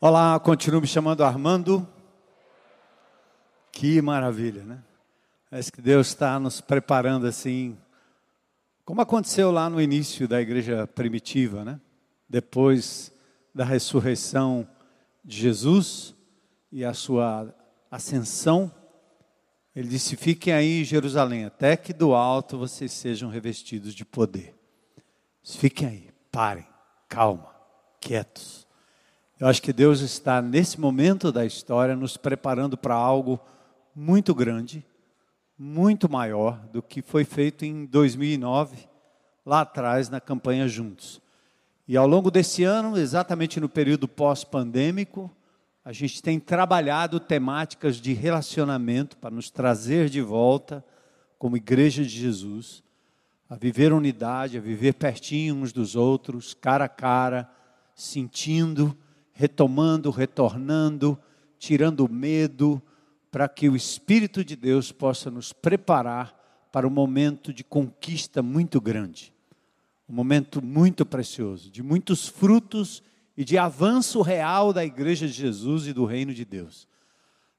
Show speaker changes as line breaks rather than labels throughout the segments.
Olá, continuo me chamando Armando. Que maravilha, né? Parece que Deus está nos preparando assim, como aconteceu lá no início da igreja primitiva, né? Depois da ressurreição de Jesus e a sua ascensão, ele disse: Fiquem aí em Jerusalém, até que do alto vocês sejam revestidos de poder. Fiquem aí, parem, calma, quietos eu acho que Deus está, nesse momento da história, nos preparando para algo muito grande, muito maior do que foi feito em 2009, lá atrás, na campanha Juntos. E ao longo desse ano, exatamente no período pós-pandêmico, a gente tem trabalhado temáticas de relacionamento para nos trazer de volta, como Igreja de Jesus, a viver unidade, a viver pertinho uns dos outros, cara a cara, sentindo retomando, retornando, tirando o medo, para que o Espírito de Deus possa nos preparar para um momento de conquista muito grande, um momento muito precioso, de muitos frutos e de avanço real da Igreja de Jesus e do Reino de Deus.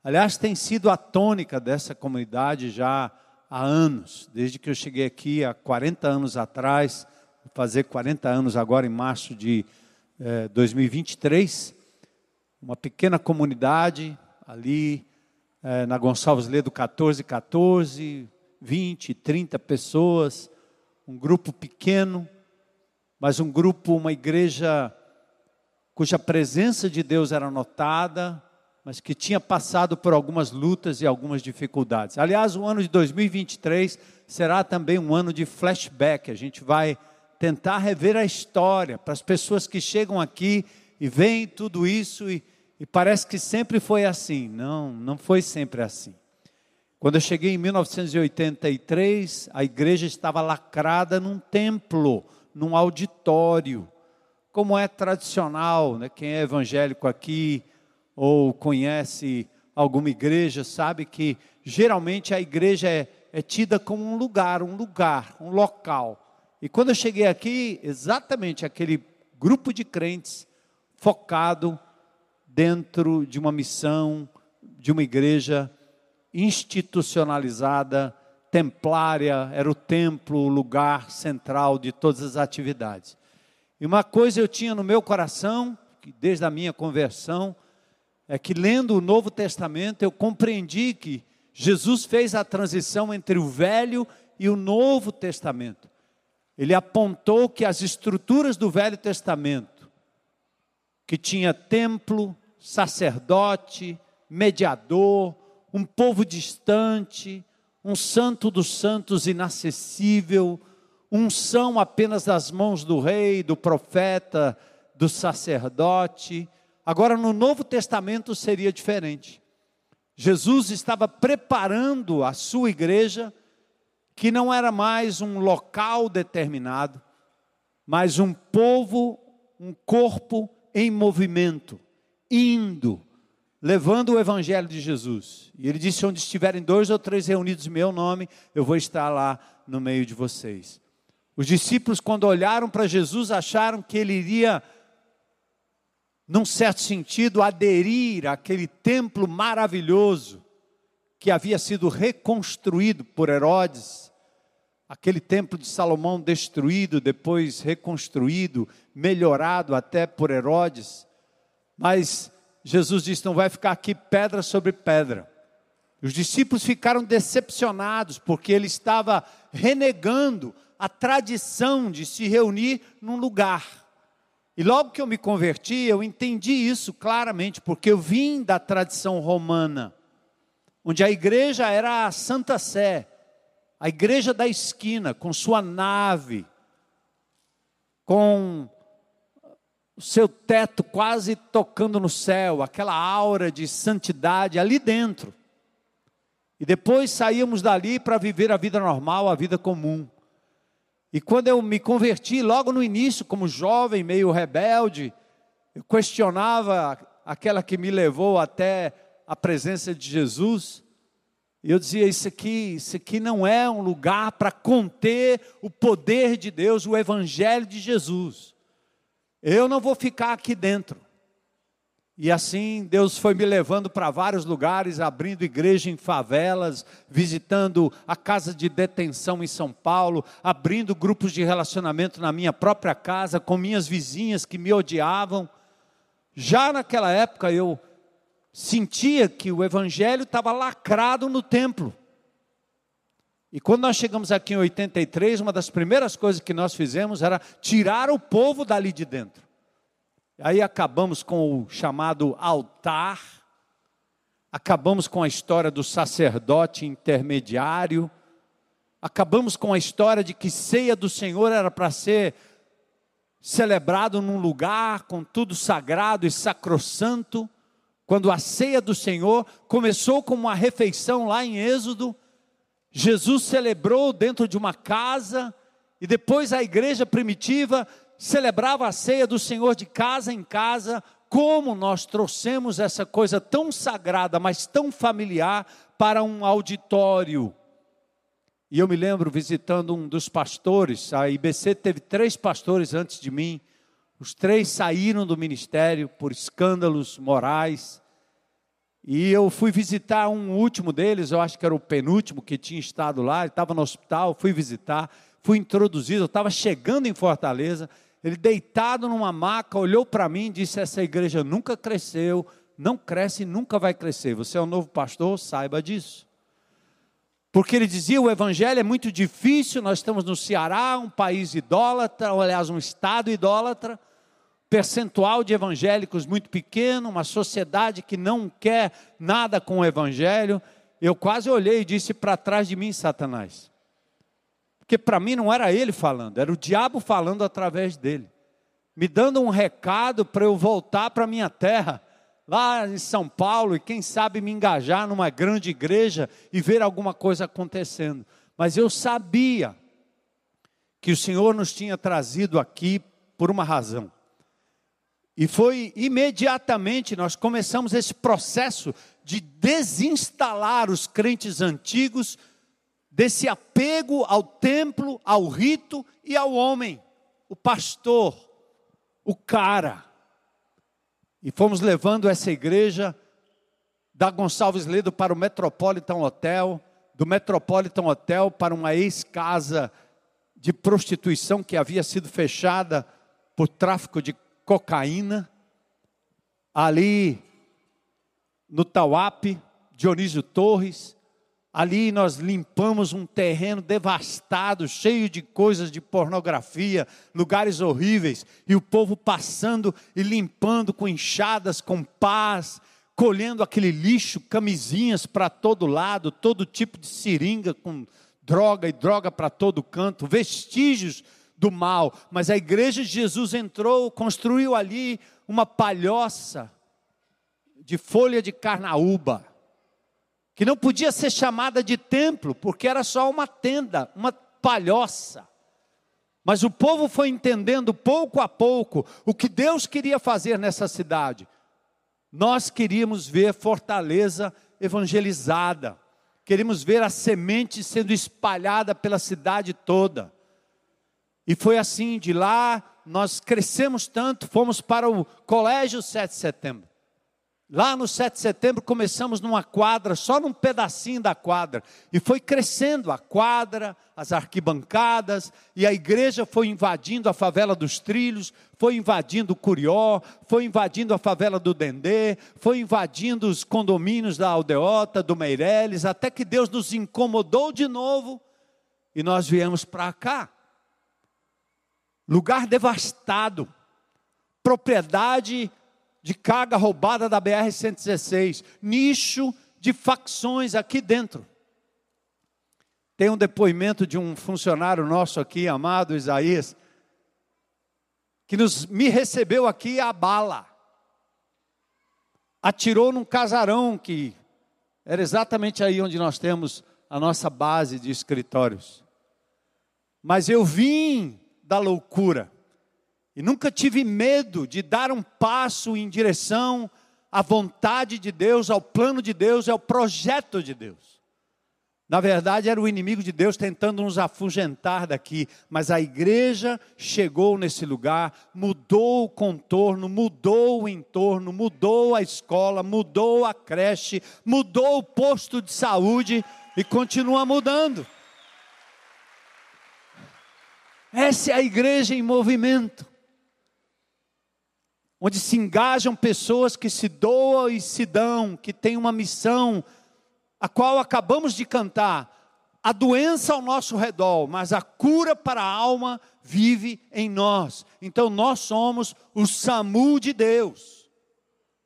Aliás, tem sido a tônica dessa comunidade já há anos, desde que eu cheguei aqui há 40 anos atrás, fazer 40 anos agora em março de 2023, é, uma pequena comunidade ali é, na Gonçalves Ledo 1414, 20, 30 pessoas, um grupo pequeno, mas um grupo, uma igreja cuja presença de Deus era notada, mas que tinha passado por algumas lutas e algumas dificuldades. Aliás, o ano de 2023 será também um ano de flashback. A gente vai tentar rever a história para as pessoas que chegam aqui e veem tudo isso e, e parece que sempre foi assim. Não, não foi sempre assim. Quando eu cheguei em 1983, a igreja estava lacrada num templo, num auditório, como é tradicional, né? quem é evangélico aqui ou conhece alguma igreja sabe que geralmente a igreja é, é tida como um lugar, um lugar, um local e quando eu cheguei aqui, exatamente aquele grupo de crentes focado dentro de uma missão, de uma igreja institucionalizada, templária, era o templo, o lugar central de todas as atividades. E uma coisa eu tinha no meu coração, desde a minha conversão, é que lendo o Novo Testamento eu compreendi que Jesus fez a transição entre o Velho e o Novo Testamento ele apontou que as estruturas do Velho Testamento, que tinha templo, sacerdote, mediador, um povo distante, um santo dos santos inacessível, unção apenas das mãos do rei, do profeta, do sacerdote. Agora, no Novo Testamento seria diferente. Jesus estava preparando a sua igreja que não era mais um local determinado, mas um povo, um corpo em movimento, indo, levando o evangelho de Jesus. E ele disse: onde estiverem dois ou três reunidos em meu nome, eu vou estar lá no meio de vocês. Os discípulos, quando olharam para Jesus, acharam que ele iria, num certo sentido, aderir àquele templo maravilhoso que havia sido reconstruído por Herodes aquele templo de Salomão destruído, depois reconstruído, melhorado até por Herodes. Mas Jesus disse: não vai ficar aqui pedra sobre pedra. Os discípulos ficaram decepcionados, porque ele estava renegando a tradição de se reunir num lugar. E logo que eu me converti, eu entendi isso claramente, porque eu vim da tradição romana, onde a igreja era a Santa Sé, a igreja da esquina, com sua nave, com o seu teto quase tocando no céu, aquela aura de santidade ali dentro. E depois saímos dali para viver a vida normal, a vida comum. E quando eu me converti, logo no início, como jovem, meio rebelde, eu questionava aquela que me levou até a presença de Jesus. Eu dizia: isso aqui, isso aqui não é um lugar para conter o poder de Deus, o Evangelho de Jesus. Eu não vou ficar aqui dentro. E assim Deus foi me levando para vários lugares, abrindo igreja em favelas, visitando a casa de detenção em São Paulo, abrindo grupos de relacionamento na minha própria casa, com minhas vizinhas que me odiavam. Já naquela época eu sentia que o evangelho estava lacrado no templo. E quando nós chegamos aqui em 83, uma das primeiras coisas que nós fizemos era tirar o povo dali de dentro. Aí acabamos com o chamado altar, acabamos com a história do sacerdote intermediário, acabamos com a história de que ceia do Senhor era para ser celebrado num lugar com tudo sagrado e sacrossanto, quando a ceia do Senhor começou como uma refeição lá em Êxodo, Jesus celebrou dentro de uma casa, e depois a igreja primitiva celebrava a ceia do Senhor de casa em casa, como nós trouxemos essa coisa tão sagrada, mas tão familiar, para um auditório. E eu me lembro visitando um dos pastores, a IBC teve três pastores antes de mim, os três saíram do ministério por escândalos morais. E eu fui visitar um último deles, eu acho que era o penúltimo que tinha estado lá, ele estava no hospital, fui visitar, fui introduzido, eu estava chegando em Fortaleza, ele deitado numa maca, olhou para mim e disse: Essa igreja nunca cresceu, não cresce e nunca vai crescer. Você é um novo pastor, saiba disso. Porque ele dizia: o evangelho é muito difícil, nós estamos no Ceará, um país idólatra, ou aliás, um estado idólatra, percentual de evangélicos muito pequeno, uma sociedade que não quer nada com o evangelho. Eu quase olhei e disse para trás de mim, Satanás. Porque para mim não era ele falando, era o diabo falando através dele, me dando um recado para eu voltar para minha terra, lá em São Paulo, e quem sabe me engajar numa grande igreja e ver alguma coisa acontecendo. Mas eu sabia que o Senhor nos tinha trazido aqui por uma razão. E foi imediatamente nós começamos esse processo de desinstalar os crentes antigos desse apego ao templo, ao rito e ao homem, o pastor, o cara. E fomos levando essa igreja da Gonçalves Ledo para o Metropolitan Hotel, do Metropolitan Hotel para uma ex-casa de prostituição que havia sido fechada por tráfico de cocaína. Ali no Tauap, Dionísio Torres, Ali nós limpamos um terreno devastado, cheio de coisas de pornografia, lugares horríveis, e o povo passando e limpando com enxadas, com pás, colhendo aquele lixo, camisinhas para todo lado, todo tipo de seringa com droga e droga para todo canto, vestígios do mal. Mas a igreja de Jesus entrou, construiu ali uma palhoça de folha de carnaúba que não podia ser chamada de templo, porque era só uma tenda, uma palhoça. Mas o povo foi entendendo pouco a pouco o que Deus queria fazer nessa cidade. Nós queríamos ver Fortaleza evangelizada, queríamos ver a semente sendo espalhada pela cidade toda. E foi assim, de lá nós crescemos tanto, fomos para o Colégio 7 de Setembro. Lá no 7 de setembro começamos numa quadra, só num pedacinho da quadra, e foi crescendo a quadra, as arquibancadas, e a igreja foi invadindo a favela dos Trilhos, foi invadindo o Curió, foi invadindo a favela do Dendê, foi invadindo os condomínios da Aldeota, do Meireles, até que Deus nos incomodou de novo e nós viemos para cá. Lugar devastado, propriedade de carga roubada da BR-116, nicho de facções aqui dentro. Tem um depoimento de um funcionário nosso aqui, amado Isaías, que nos, me recebeu aqui a bala. Atirou num casarão que era exatamente aí onde nós temos a nossa base de escritórios. Mas eu vim da loucura. E nunca tive medo de dar um passo em direção à vontade de Deus, ao plano de Deus, ao projeto de Deus. Na verdade, era o inimigo de Deus tentando nos afugentar daqui, mas a igreja chegou nesse lugar, mudou o contorno, mudou o entorno, mudou a escola, mudou a creche, mudou o posto de saúde e continua mudando. Essa é a igreja em movimento, onde se engajam pessoas que se doam e se dão, que têm uma missão a qual acabamos de cantar, a doença ao nosso redor, mas a cura para a alma vive em nós. Então nós somos o SAMU de Deus.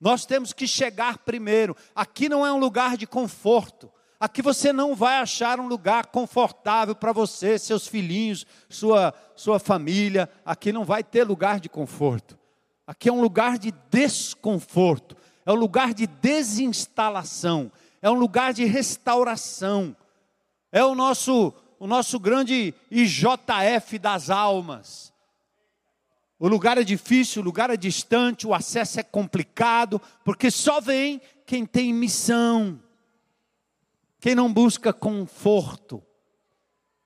Nós temos que chegar primeiro. Aqui não é um lugar de conforto. Aqui você não vai achar um lugar confortável para você, seus filhinhos, sua, sua família. Aqui não vai ter lugar de conforto. Aqui é um lugar de desconforto. É um lugar de desinstalação é um lugar de restauração, é o nosso, o nosso grande IJF das almas. O lugar é difícil, o lugar é distante, o acesso é complicado, porque só vem quem tem missão, quem não busca conforto.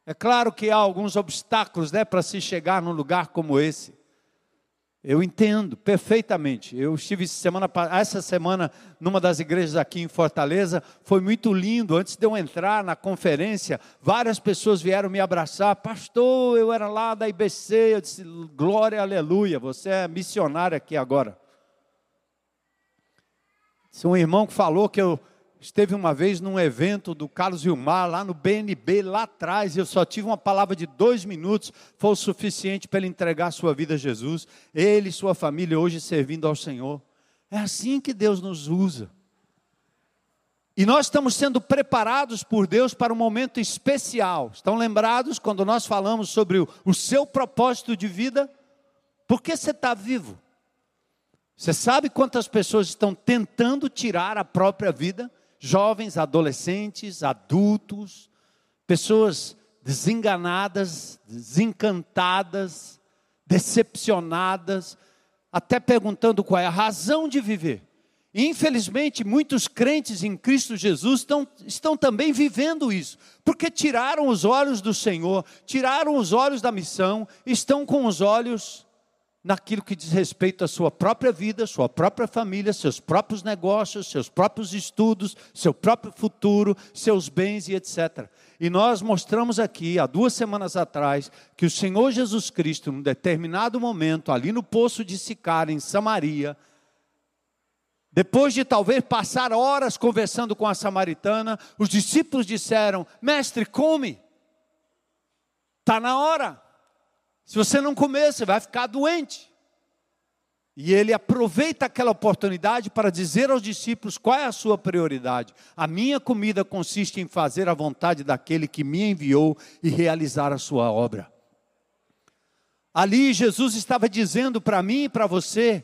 É claro que há alguns obstáculos né, para se chegar num lugar como esse. Eu entendo perfeitamente. Eu estive semana, essa semana numa das igrejas aqui em Fortaleza. Foi muito lindo. Antes de eu entrar na conferência, várias pessoas vieram me abraçar. Pastor, eu era lá da IBC. Eu disse: Glória, aleluia. Você é missionário aqui agora. Se um irmão que falou que eu esteve uma vez num evento do Carlos Vilmar, lá no BNB, lá atrás, eu só tive uma palavra de dois minutos, foi o suficiente para ele entregar sua vida a Jesus, ele e sua família hoje servindo ao Senhor. É assim que Deus nos usa. E nós estamos sendo preparados por Deus para um momento especial. Estão lembrados quando nós falamos sobre o, o seu propósito de vida? Por que você está vivo? Você sabe quantas pessoas estão tentando tirar a própria vida? Jovens, adolescentes, adultos, pessoas desenganadas, desencantadas, decepcionadas, até perguntando qual é a razão de viver. infelizmente, muitos crentes em Cristo Jesus estão, estão também vivendo isso, porque tiraram os olhos do Senhor, tiraram os olhos da missão, estão com os olhos naquilo que diz respeito à sua própria vida, sua própria família, seus próprios negócios, seus próprios estudos, seu próprio futuro, seus bens e etc. E nós mostramos aqui, há duas semanas atrás, que o Senhor Jesus Cristo, num determinado momento, ali no poço de Sicar, em Samaria, depois de talvez passar horas conversando com a samaritana, os discípulos disseram: Mestre, come, está na hora. Se você não comer, você vai ficar doente. E ele aproveita aquela oportunidade para dizer aos discípulos qual é a sua prioridade. A minha comida consiste em fazer a vontade daquele que me enviou e realizar a sua obra. Ali Jesus estava dizendo para mim e para você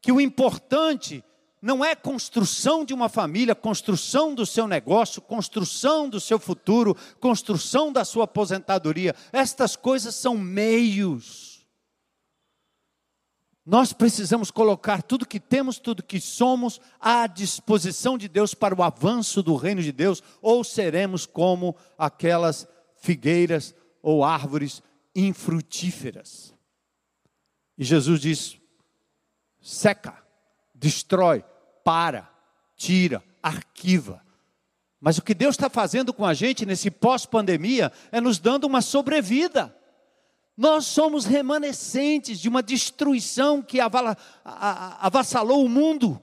que o importante não é construção de uma família, construção do seu negócio, construção do seu futuro, construção da sua aposentadoria. Estas coisas são meios. Nós precisamos colocar tudo que temos, tudo que somos à disposição de Deus para o avanço do reino de Deus, ou seremos como aquelas figueiras ou árvores infrutíferas. E Jesus diz: seca, destrói, para, tira, arquiva. Mas o que Deus está fazendo com a gente nesse pós-pandemia é nos dando uma sobrevida. Nós somos remanescentes de uma destruição que avassalou o mundo.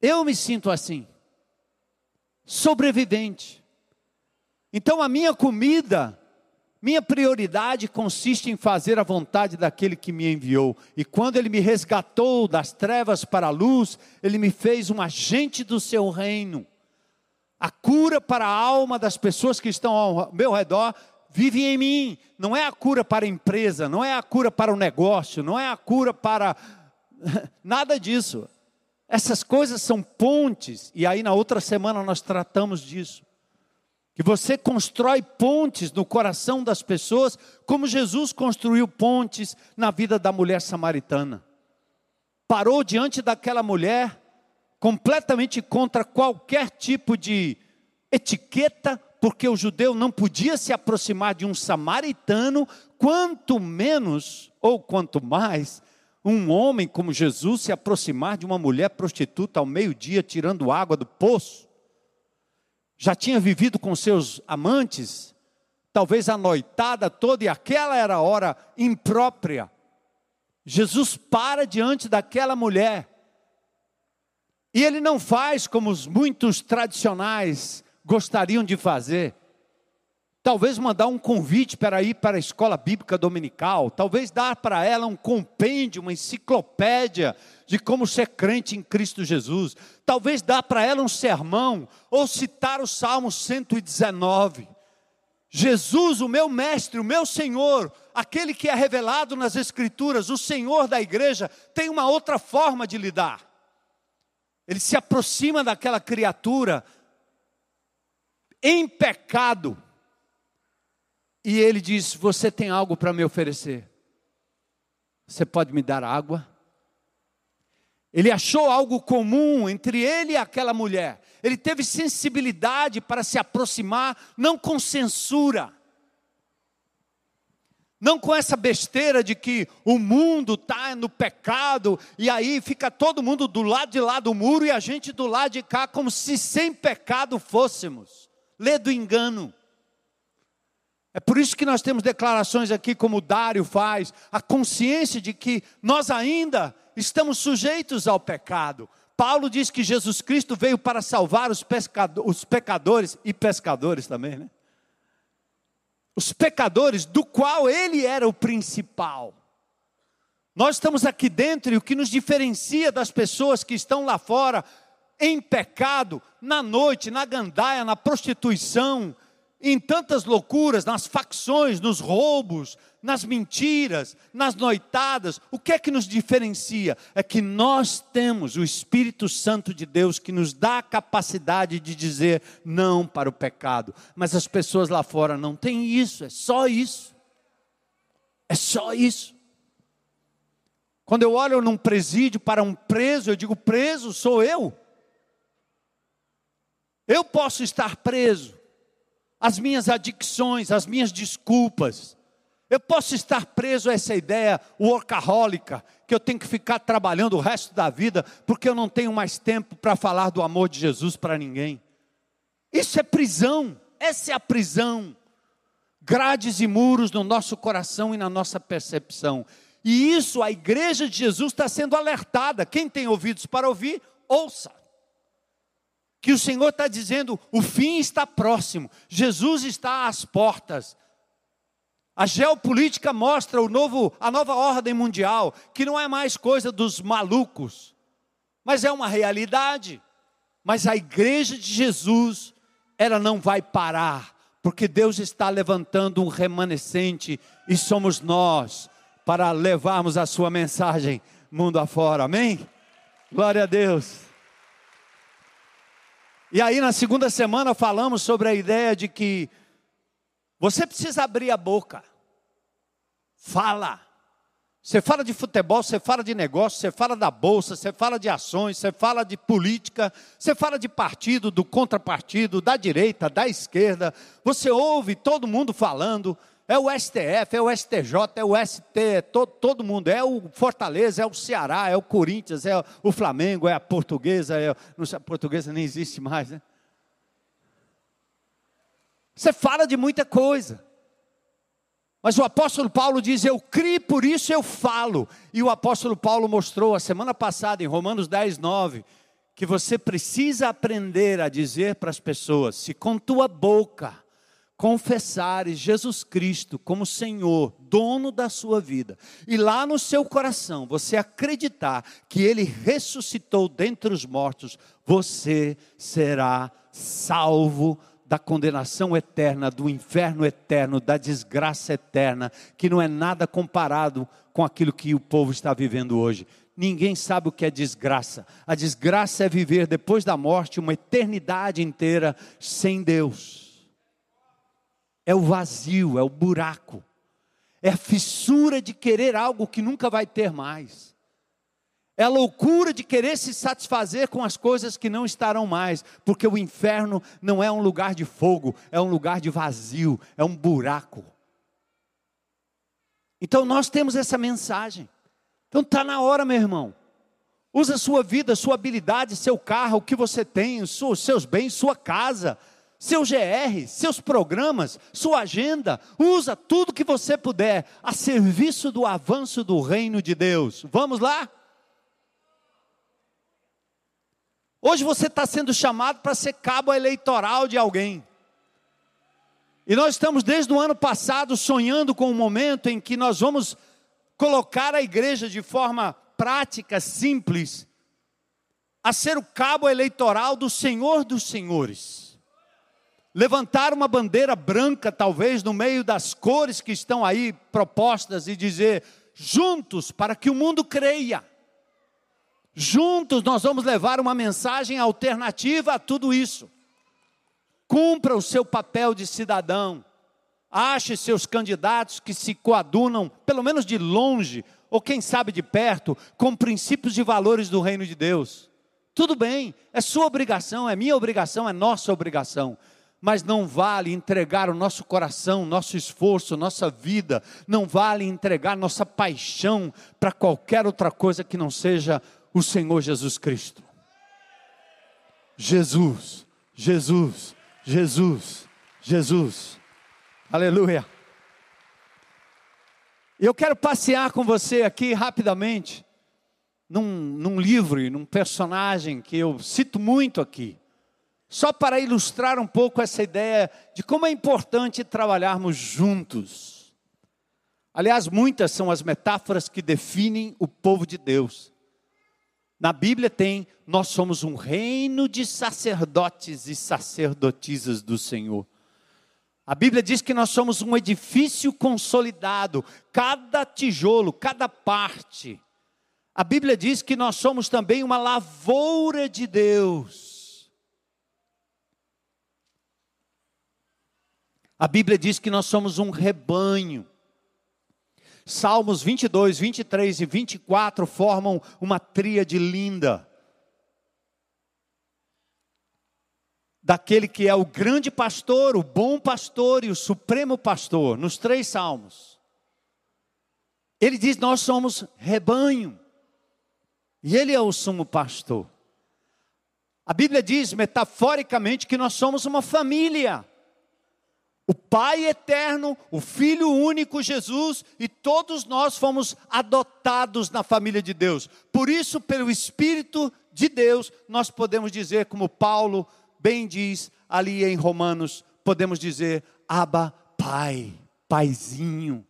Eu me sinto assim, sobrevivente. Então a minha comida minha prioridade consiste em fazer a vontade daquele que me enviou. E quando ele me resgatou das trevas para a luz, ele me fez um agente do seu reino. A cura para a alma das pessoas que estão ao meu redor vive em mim. Não é a cura para a empresa, não é a cura para o negócio, não é a cura para nada disso. Essas coisas são pontes, e aí na outra semana nós tratamos disso que você constrói pontes no coração das pessoas, como Jesus construiu pontes na vida da mulher samaritana. Parou diante daquela mulher, completamente contra qualquer tipo de etiqueta, porque o judeu não podia se aproximar de um samaritano, quanto menos, ou quanto mais, um homem como Jesus se aproximar de uma mulher prostituta ao meio-dia, tirando água do poço. Já tinha vivido com seus amantes, talvez a noitada toda, e aquela era a hora imprópria. Jesus para diante daquela mulher. E ele não faz como os muitos tradicionais gostariam de fazer. Talvez mandar um convite para ir para a escola bíblica dominical, talvez dar para ela um compêndio, uma enciclopédia de como ser crente em Cristo Jesus, talvez dar para ela um sermão ou citar o Salmo 119. Jesus, o meu mestre, o meu Senhor, aquele que é revelado nas Escrituras, o Senhor da igreja, tem uma outra forma de lidar. Ele se aproxima daquela criatura em pecado e ele diz: Você tem algo para me oferecer? Você pode me dar água? Ele achou algo comum entre ele e aquela mulher. Ele teve sensibilidade para se aproximar, não com censura, não com essa besteira de que o mundo está no pecado e aí fica todo mundo do lado de lá do muro e a gente do lado de cá, como se sem pecado fôssemos. Lê do engano. É por isso que nós temos declarações aqui, como o Dário faz, a consciência de que nós ainda estamos sujeitos ao pecado. Paulo diz que Jesus Cristo veio para salvar os, os pecadores e pescadores também, né? Os pecadores, do qual ele era o principal. Nós estamos aqui dentro e o que nos diferencia das pessoas que estão lá fora em pecado, na noite, na gandaia, na prostituição, em tantas loucuras, nas facções, nos roubos, nas mentiras, nas noitadas, o que é que nos diferencia? É que nós temos o Espírito Santo de Deus que nos dá a capacidade de dizer não para o pecado. Mas as pessoas lá fora não têm isso, é só isso. É só isso. Quando eu olho num presídio para um preso, eu digo: preso sou eu. Eu posso estar preso, as minhas adicções, as minhas desculpas. Eu posso estar preso a essa ideia workahólica, que eu tenho que ficar trabalhando o resto da vida, porque eu não tenho mais tempo para falar do amor de Jesus para ninguém. Isso é prisão, essa é a prisão. Grades e muros no nosso coração e na nossa percepção. E isso a igreja de Jesus está sendo alertada. Quem tem ouvidos para ouvir, ouça que o Senhor está dizendo: o fim está próximo, Jesus está às portas. A geopolítica mostra o novo, a nova ordem mundial, que não é mais coisa dos malucos, mas é uma realidade. Mas a igreja de Jesus, ela não vai parar, porque Deus está levantando um remanescente e somos nós para levarmos a sua mensagem mundo afora. Amém? Glória a Deus. E aí, na segunda semana, falamos sobre a ideia de que você precisa abrir a boca, fala. Você fala de futebol, você fala de negócio, você fala da bolsa, você fala de ações, você fala de política, você fala de partido, do contrapartido, da direita, da esquerda. Você ouve todo mundo falando, é o STF, é o STJ, é o ST, é todo, todo mundo, é o Fortaleza, é o Ceará, é o Corinthians, é o Flamengo, é a portuguesa, é, não sei, a portuguesa nem existe mais, né? Você fala de muita coisa. Mas o apóstolo Paulo diz: Eu criei, por isso eu falo. E o apóstolo Paulo mostrou a semana passada, em Romanos 10, 9, que você precisa aprender a dizer para as pessoas: se com tua boca confessares Jesus Cristo como Senhor, dono da sua vida, e lá no seu coração você acreditar que Ele ressuscitou dentre os mortos, você será salvo da condenação eterna, do inferno eterno, da desgraça eterna, que não é nada comparado com aquilo que o povo está vivendo hoje. Ninguém sabe o que é desgraça. A desgraça é viver depois da morte uma eternidade inteira sem Deus é o vazio, é o buraco, é a fissura de querer algo que nunca vai ter mais, É a loucura de querer se satisfazer com as coisas que não estarão mais, porque o inferno não é um lugar de fogo, é um lugar de vazio, é um buraco. Então nós temos essa mensagem. Então está na hora, meu irmão. Usa sua vida, sua habilidade, seu carro, o que você tem, os seus bens, sua casa, seu GR, seus programas, sua agenda. Usa tudo que você puder a serviço do avanço do reino de Deus. Vamos lá? Hoje você está sendo chamado para ser cabo eleitoral de alguém. E nós estamos desde o ano passado sonhando com o um momento em que nós vamos colocar a igreja de forma prática, simples, a ser o cabo eleitoral do Senhor dos Senhores. Levantar uma bandeira branca, talvez, no meio das cores que estão aí propostas e dizer: juntos, para que o mundo creia. Juntos nós vamos levar uma mensagem alternativa a tudo isso. Cumpra o seu papel de cidadão. Ache seus candidatos que se coadunam, pelo menos de longe, ou quem sabe de perto, com princípios e valores do reino de Deus. Tudo bem, é sua obrigação, é minha obrigação, é nossa obrigação. Mas não vale entregar o nosso coração, nosso esforço, nossa vida, não vale entregar nossa paixão para qualquer outra coisa que não seja o Senhor Jesus Cristo. Jesus, Jesus, Jesus, Jesus. Aleluia. Eu quero passear com você aqui rapidamente num, num livro e num personagem que eu cito muito aqui, só para ilustrar um pouco essa ideia de como é importante trabalharmos juntos. Aliás, muitas são as metáforas que definem o povo de Deus. Na Bíblia tem, nós somos um reino de sacerdotes e sacerdotisas do Senhor. A Bíblia diz que nós somos um edifício consolidado, cada tijolo, cada parte. A Bíblia diz que nós somos também uma lavoura de Deus. A Bíblia diz que nós somos um rebanho. Salmos 22, 23 e 24 formam uma tríade linda. Daquele que é o grande pastor, o bom pastor e o supremo pastor, nos três salmos. Ele diz: Nós somos rebanho, e Ele é o sumo pastor. A Bíblia diz metaforicamente que nós somos uma família. O Pai eterno, o Filho único Jesus e todos nós fomos adotados na família de Deus. Por isso, pelo Espírito de Deus, nós podemos dizer, como Paulo bem diz ali em Romanos, podemos dizer: Abba, Pai, Paizinho.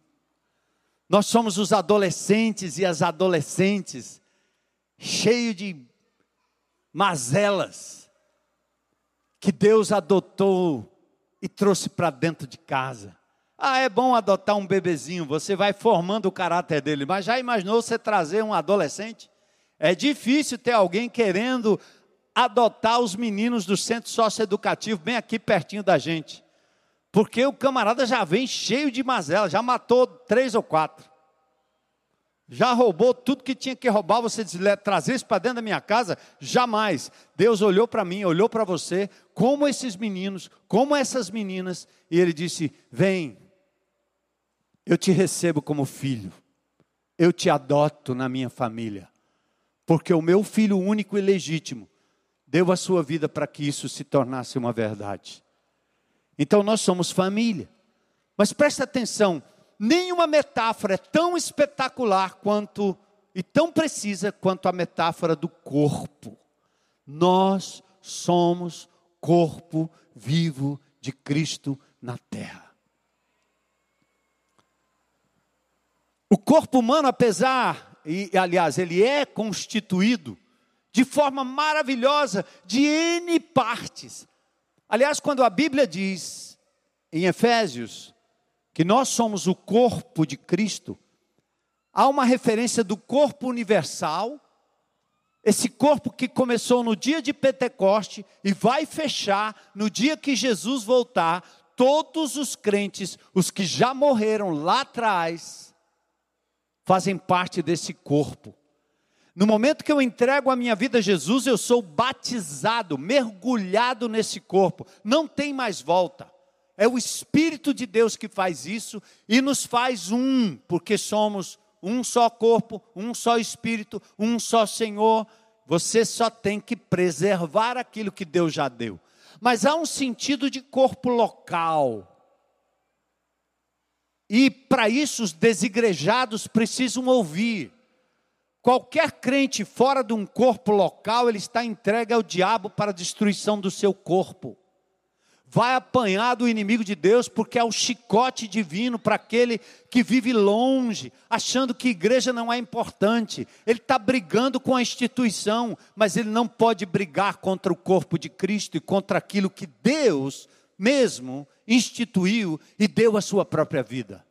Nós somos os adolescentes e as adolescentes, cheio de mazelas, que Deus adotou e trouxe para dentro de casa. Ah, é bom adotar um bebezinho, você vai formando o caráter dele, mas já imaginou você trazer um adolescente? É difícil ter alguém querendo adotar os meninos do centro socioeducativo bem aqui pertinho da gente. Porque o camarada já vem cheio de mazela, já matou três ou quatro já roubou tudo que tinha que roubar, você trazer isso para dentro da minha casa? Jamais. Deus olhou para mim, olhou para você, como esses meninos, como essas meninas, e Ele disse: Vem, eu te recebo como filho, eu te adoto na minha família, porque o meu filho único e legítimo deu a sua vida para que isso se tornasse uma verdade. Então nós somos família. Mas presta atenção, nenhuma metáfora é tão espetacular quanto e tão precisa quanto a metáfora do corpo. Nós somos corpo vivo de Cristo na terra. O corpo humano, apesar, e aliás, ele é constituído de forma maravilhosa de N partes. Aliás, quando a Bíblia diz em Efésios que nós somos o corpo de Cristo, há uma referência do corpo universal, esse corpo que começou no dia de Pentecoste e vai fechar no dia que Jesus voltar, todos os crentes, os que já morreram lá atrás, fazem parte desse corpo. No momento que eu entrego a minha vida a Jesus, eu sou batizado, mergulhado nesse corpo, não tem mais volta. É o Espírito de Deus que faz isso e nos faz um, porque somos um só corpo, um só Espírito, um só Senhor. Você só tem que preservar aquilo que Deus já deu. Mas há um sentido de corpo local. E para isso os desigrejados precisam ouvir. Qualquer crente fora de um corpo local, ele está entregue ao diabo para a destruição do seu corpo. Vai apanhar do inimigo de Deus, porque é o chicote divino para aquele que vive longe, achando que igreja não é importante. Ele está brigando com a instituição, mas ele não pode brigar contra o corpo de Cristo e contra aquilo que Deus mesmo instituiu e deu a sua própria vida.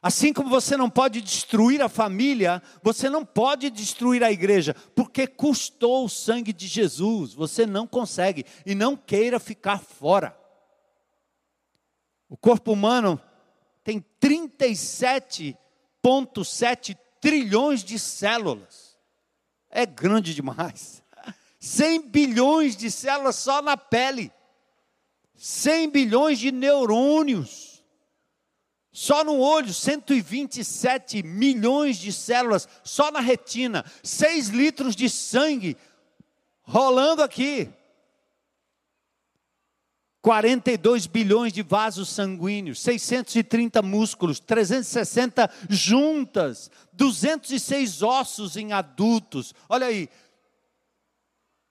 Assim como você não pode destruir a família, você não pode destruir a igreja, porque custou o sangue de Jesus. Você não consegue e não queira ficar fora. O corpo humano tem 37,7 trilhões de células. É grande demais. 100 bilhões de células só na pele. 100 bilhões de neurônios. Só no olho, 127 milhões de células, só na retina, 6 litros de sangue rolando aqui. 42 bilhões de vasos sanguíneos, 630 músculos, 360 juntas, 206 ossos em adultos. Olha aí.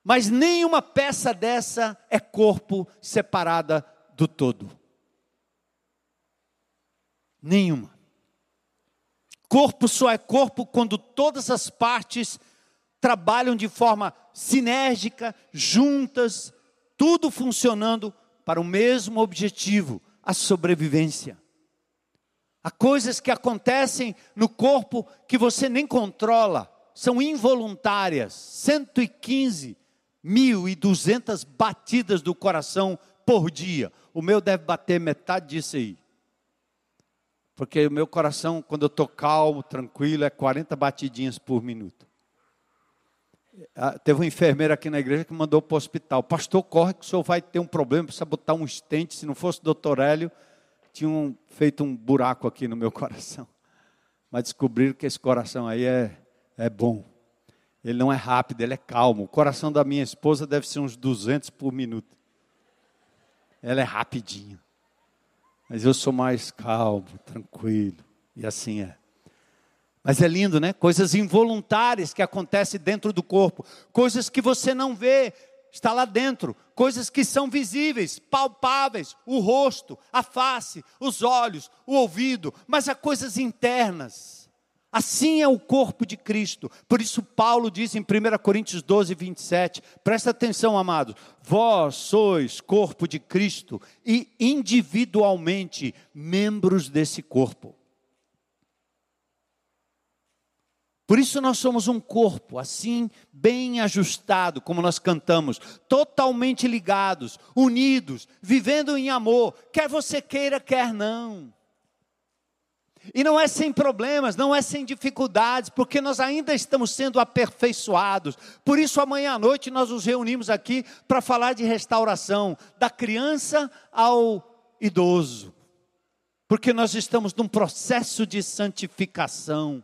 Mas nenhuma peça dessa é corpo separada do todo. Nenhuma. Corpo só é corpo quando todas as partes trabalham de forma sinérgica, juntas, tudo funcionando para o mesmo objetivo, a sobrevivência. Há coisas que acontecem no corpo que você nem controla, são involuntárias. 115 mil e duzentas batidas do coração por dia. O meu deve bater metade disso aí. Porque o meu coração, quando eu estou calmo, tranquilo, é 40 batidinhas por minuto. Ah, teve uma enfermeira aqui na igreja que mandou para o hospital. Pastor, corre que o senhor vai ter um problema, precisa botar um estente. Se não fosse o doutor Hélio, tinham feito um buraco aqui no meu coração. Mas descobriram que esse coração aí é, é bom. Ele não é rápido, ele é calmo. O coração da minha esposa deve ser uns 200 por minuto. Ela é rapidinho. Mas eu sou mais calmo, tranquilo. E assim é. Mas é lindo, né? Coisas involuntárias que acontecem dentro do corpo, coisas que você não vê, está lá dentro, coisas que são visíveis, palpáveis, o rosto, a face, os olhos, o ouvido, mas há coisas internas Assim é o corpo de Cristo. Por isso, Paulo diz em 1 Coríntios 12, 27, presta atenção, amados: vós sois corpo de Cristo e individualmente membros desse corpo. Por isso nós somos um corpo, assim, bem ajustado, como nós cantamos, totalmente ligados, unidos, vivendo em amor, quer você queira, quer não. E não é sem problemas, não é sem dificuldades, porque nós ainda estamos sendo aperfeiçoados. Por isso, amanhã à noite, nós nos reunimos aqui para falar de restauração, da criança ao idoso. Porque nós estamos num processo de santificação.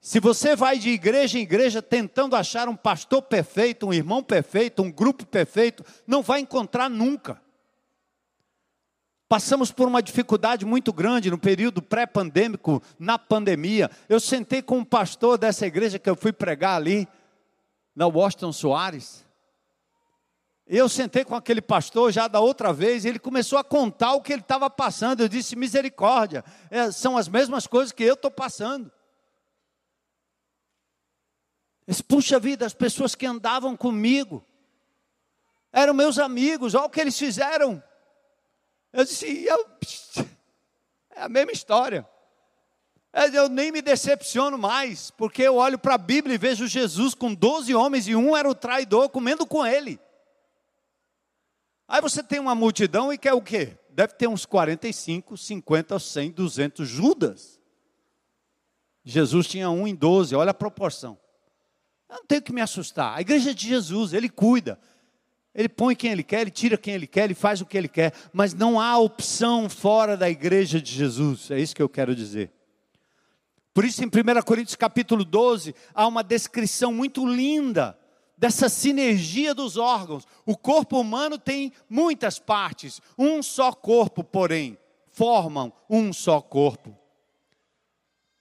Se você vai de igreja em igreja tentando achar um pastor perfeito, um irmão perfeito, um grupo perfeito, não vai encontrar nunca. Passamos por uma dificuldade muito grande no período pré-pandêmico, na pandemia. Eu sentei com um pastor dessa igreja que eu fui pregar ali, na Washington Soares. Eu sentei com aquele pastor já da outra vez, e ele começou a contar o que ele estava passando. Eu disse: misericórdia, é, são as mesmas coisas que eu estou passando. Disse, Puxa vida, as pessoas que andavam comigo eram meus amigos, olha o que eles fizeram. Eu disse, eu, é a mesma história. É, eu nem me decepciono mais, porque eu olho para a Bíblia e vejo Jesus com 12 homens e um era o traidor comendo com ele. Aí você tem uma multidão e quer o quê? Deve ter uns 45, 50, 100, 200 Judas. Jesus tinha um em doze, olha a proporção. Eu não tenho que me assustar. A igreja de Jesus, ele cuida. Ele põe quem ele quer, ele tira quem ele quer, ele faz o que ele quer, mas não há opção fora da igreja de Jesus. É isso que eu quero dizer. Por isso, em 1 Coríntios capítulo 12, há uma descrição muito linda dessa sinergia dos órgãos. O corpo humano tem muitas partes, um só corpo, porém, formam um só corpo.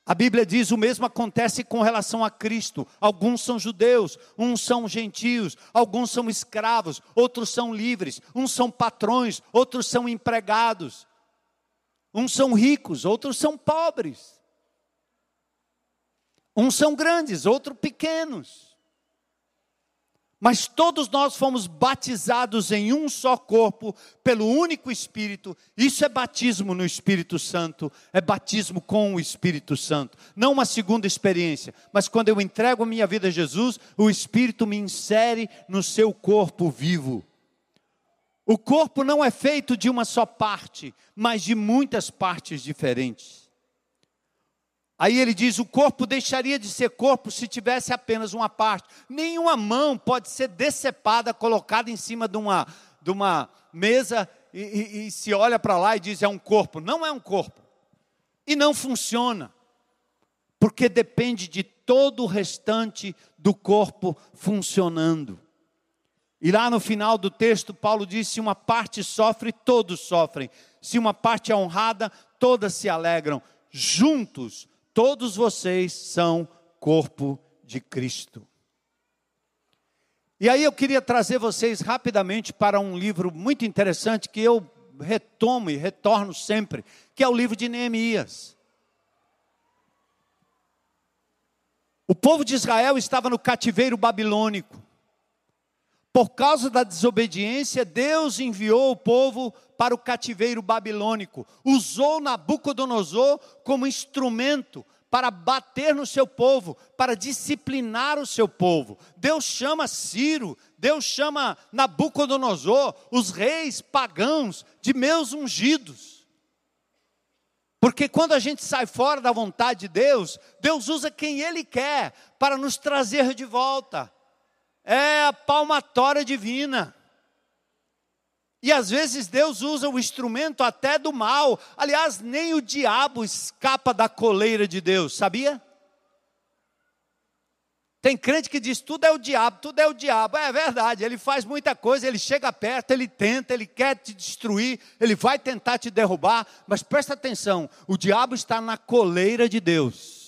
A Bíblia diz o mesmo acontece com relação a Cristo. Alguns são judeus, uns são gentios, alguns são escravos, outros são livres, uns são patrões, outros são empregados. Uns são ricos, outros são pobres. Uns são grandes, outros pequenos. Mas todos nós fomos batizados em um só corpo, pelo único Espírito. Isso é batismo no Espírito Santo, é batismo com o Espírito Santo. Não uma segunda experiência, mas quando eu entrego a minha vida a Jesus, o Espírito me insere no seu corpo vivo. O corpo não é feito de uma só parte, mas de muitas partes diferentes. Aí ele diz: o corpo deixaria de ser corpo se tivesse apenas uma parte. Nenhuma mão pode ser decepada, colocada em cima de uma, de uma mesa e, e, e se olha para lá e diz: é um corpo. Não é um corpo. E não funciona. Porque depende de todo o restante do corpo funcionando. E lá no final do texto, Paulo diz: se uma parte sofre, todos sofrem. Se uma parte é honrada, todas se alegram. Juntos Todos vocês são corpo de Cristo. E aí eu queria trazer vocês rapidamente para um livro muito interessante que eu retomo e retorno sempre, que é o livro de Neemias. O povo de Israel estava no cativeiro babilônico. Por causa da desobediência, Deus enviou o povo para o cativeiro babilônico. Usou Nabucodonosor como instrumento para bater no seu povo, para disciplinar o seu povo. Deus chama Ciro, Deus chama Nabucodonosor, os reis pagãos de meus ungidos. Porque quando a gente sai fora da vontade de Deus, Deus usa quem Ele quer para nos trazer de volta é a palmatória divina. E às vezes Deus usa o instrumento até do mal. Aliás, nem o diabo escapa da coleira de Deus, sabia? Tem crente que diz tudo é o diabo, tudo é o diabo. É verdade, ele faz muita coisa, ele chega perto, ele tenta, ele quer te destruir, ele vai tentar te derrubar, mas presta atenção: o diabo está na coleira de Deus.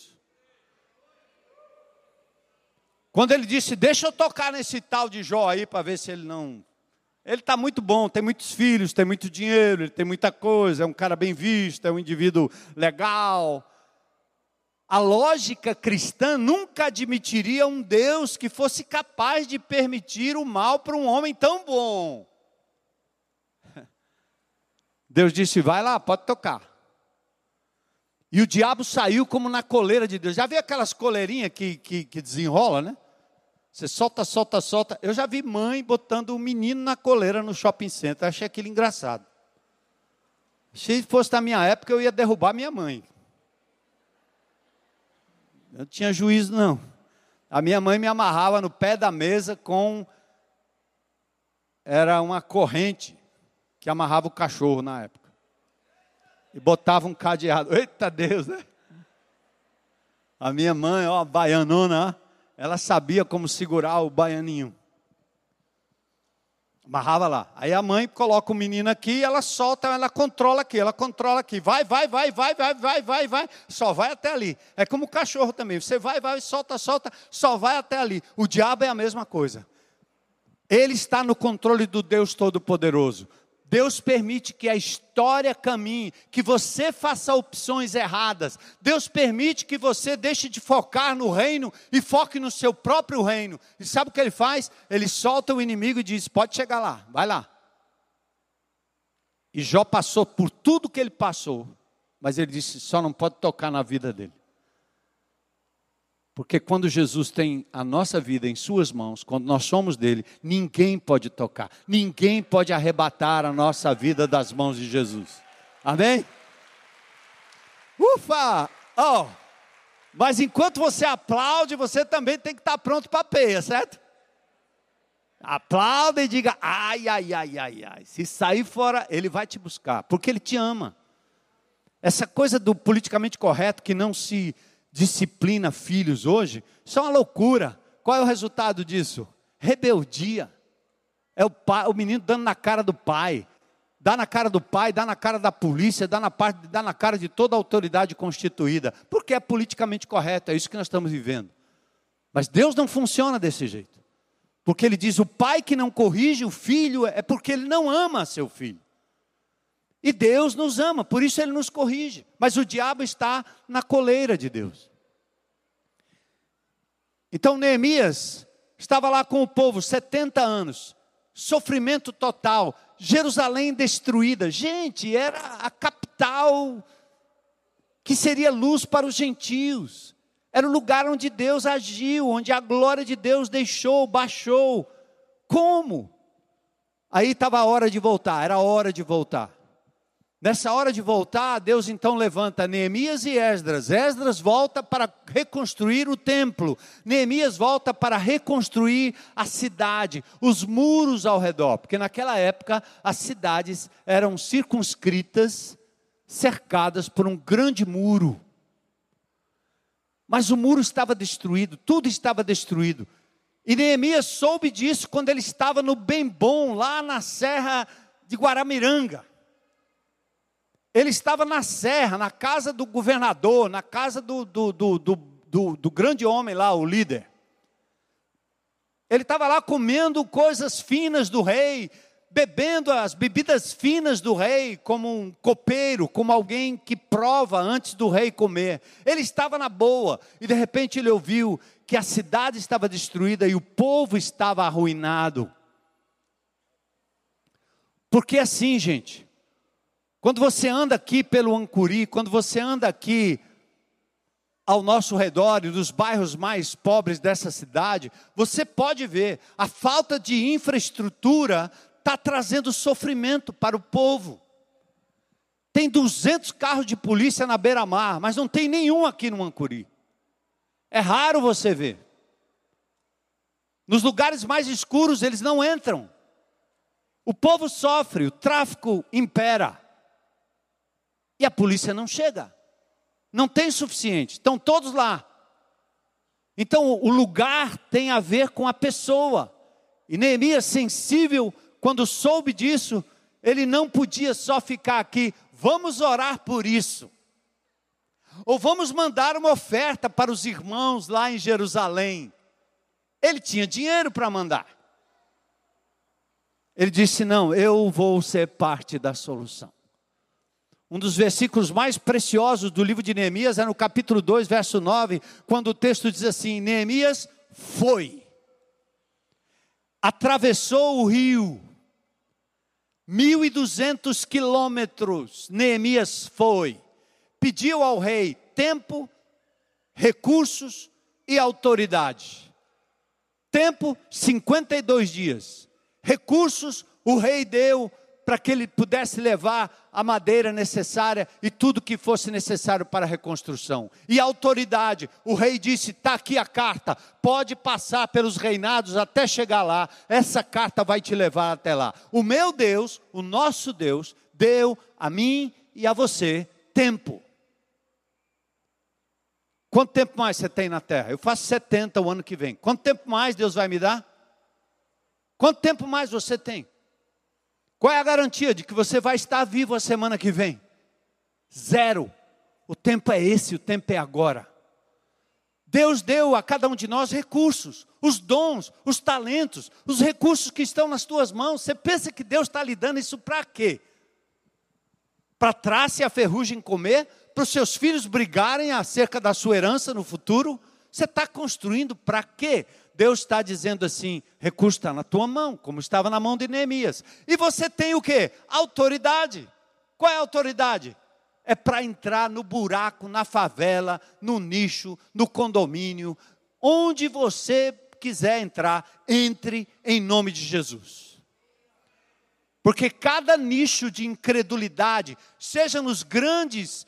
Quando ele disse, deixa eu tocar nesse tal de Jó aí para ver se ele não. Ele está muito bom, tem muitos filhos, tem muito dinheiro, ele tem muita coisa, é um cara bem visto, é um indivíduo legal. A lógica cristã nunca admitiria um Deus que fosse capaz de permitir o mal para um homem tão bom. Deus disse: vai lá, pode tocar. E o diabo saiu como na coleira de Deus. Já viu aquelas coleirinhas que, que, que desenrola, né? Você solta, solta, solta. Eu já vi mãe botando o um menino na coleira no shopping center. Achei aquilo engraçado. Se fosse da minha época, eu ia derrubar minha mãe. Eu não tinha juízo, não. A minha mãe me amarrava no pé da mesa com. Era uma corrente que amarrava o cachorro na época. E botava um cadeado. Eita Deus, né? A minha mãe, ó, baianona, ó ela sabia como segurar o baianinho. Amarrava lá. Aí a mãe coloca o menino aqui, ela solta, ela controla aqui, ela controla aqui. Vai, vai, vai, vai, vai, vai, vai, vai. Só vai até ali. É como o cachorro também. Você vai, vai, solta, solta, só vai até ali. O diabo é a mesma coisa. Ele está no controle do Deus Todo-Poderoso. Deus permite que a história caminhe, que você faça opções erradas. Deus permite que você deixe de focar no reino e foque no seu próprio reino. E sabe o que ele faz? Ele solta o inimigo e diz: pode chegar lá, vai lá. E Jó passou por tudo que ele passou, mas ele disse: só não pode tocar na vida dele. Porque quando Jesus tem a nossa vida em Suas mãos, quando nós somos dele, ninguém pode tocar, ninguém pode arrebatar a nossa vida das mãos de Jesus. Amém? Ufa! Oh! Mas enquanto você aplaude, você também tem que estar pronto para a peia, certo? Aplauda e diga: ai, ai, ai, ai, ai. Se sair fora, ele vai te buscar, porque ele te ama. Essa coisa do politicamente correto que não se disciplina filhos hoje, isso é uma loucura. Qual é o resultado disso? Rebeldia. É o, pai, o menino dando na cara do pai, dá na cara do pai, dá na cara da polícia, dá na, parte, dá na cara de toda a autoridade constituída, porque é politicamente correto, é isso que nós estamos vivendo. Mas Deus não funciona desse jeito, porque Ele diz: o pai que não corrige o filho é porque ele não ama seu filho. E Deus nos ama, por isso Ele nos corrige, mas o diabo está na coleira de Deus. Então Neemias estava lá com o povo 70 anos, sofrimento total, Jerusalém destruída. Gente, era a capital que seria luz para os gentios. Era o lugar onde Deus agiu, onde a glória de Deus deixou, baixou. Como? Aí estava a hora de voltar, era a hora de voltar. Nessa hora de voltar, Deus então levanta Neemias e Esdras. Esdras volta para reconstruir o templo. Neemias volta para reconstruir a cidade, os muros ao redor, porque naquela época as cidades eram circunscritas, cercadas por um grande muro. Mas o muro estava destruído, tudo estava destruído. E Neemias soube disso quando ele estava no Bem Bom, lá na serra de Guaramiranga. Ele estava na serra, na casa do governador, na casa do, do, do, do, do grande homem lá, o líder. Ele estava lá comendo coisas finas do rei, bebendo as bebidas finas do rei, como um copeiro, como alguém que prova antes do rei comer. Ele estava na boa, e de repente ele ouviu que a cidade estava destruída e o povo estava arruinado. Porque assim, gente, quando você anda aqui pelo Ancuri, quando você anda aqui ao nosso redor e nos bairros mais pobres dessa cidade, você pode ver a falta de infraestrutura está trazendo sofrimento para o povo. Tem 200 carros de polícia na beira-mar, mas não tem nenhum aqui no Ancuri. É raro você ver. Nos lugares mais escuros eles não entram. O povo sofre, o tráfico impera. E a polícia não chega. Não tem suficiente. Estão todos lá. Então o lugar tem a ver com a pessoa. E Neemias, sensível, quando soube disso, ele não podia só ficar aqui, vamos orar por isso. Ou vamos mandar uma oferta para os irmãos lá em Jerusalém. Ele tinha dinheiro para mandar. Ele disse: Não, eu vou ser parte da solução. Um dos versículos mais preciosos do livro de Neemias é no capítulo 2, verso 9, quando o texto diz assim: Neemias foi, atravessou o rio, mil e duzentos quilômetros. Neemias foi, pediu ao rei tempo, recursos e autoridade. Tempo, 52 dias. Recursos, o rei deu para que ele pudesse levar a madeira necessária e tudo que fosse necessário para a reconstrução. E a autoridade, o rei disse: está aqui a carta, pode passar pelos reinados até chegar lá, essa carta vai te levar até lá. O meu Deus, o nosso Deus, deu a mim e a você tempo. Quanto tempo mais você tem na terra? Eu faço 70 o ano que vem. Quanto tempo mais Deus vai me dar? Quanto tempo mais você tem? Qual é a garantia de que você vai estar vivo a semana que vem? Zero. O tempo é esse, o tempo é agora. Deus deu a cada um de nós recursos, os dons, os talentos, os recursos que estão nas tuas mãos. Você pensa que Deus está lhe dando isso para quê? Para traça e a ferrugem comer? Para os seus filhos brigarem acerca da sua herança no futuro? Você está construindo para quê? Deus está dizendo assim: recurso está na tua mão, como estava na mão de Neemias. E você tem o que? Autoridade. Qual é a autoridade? É para entrar no buraco, na favela, no nicho, no condomínio, onde você quiser entrar, entre em nome de Jesus. Porque cada nicho de incredulidade, seja nos grandes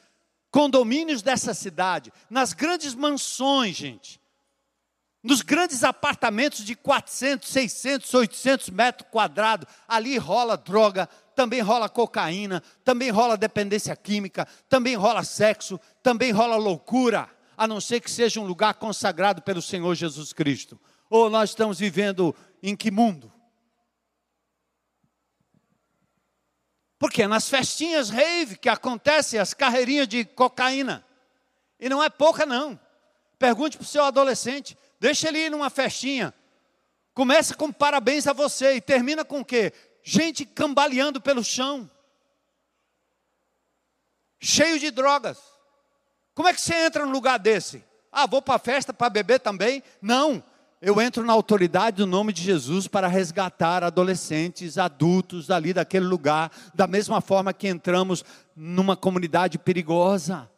condomínios dessa cidade, nas grandes mansões, gente, nos grandes apartamentos de 400, 600, 800 metros quadrados, ali rola droga, também rola cocaína, também rola dependência química, também rola sexo, também rola loucura, a não ser que seja um lugar consagrado pelo Senhor Jesus Cristo. Ou nós estamos vivendo em que mundo? Porque nas festinhas rave que acontecem as carreirinhas de cocaína. E não é pouca não. Pergunte para o seu adolescente, deixa ele ir numa festinha. Começa com parabéns a você e termina com o quê? Gente cambaleando pelo chão. Cheio de drogas. Como é que você entra num lugar desse? Ah, vou para a festa para beber também? Não eu entro na autoridade do nome de Jesus para resgatar adolescentes, adultos dali daquele lugar, da mesma forma que entramos numa comunidade perigosa.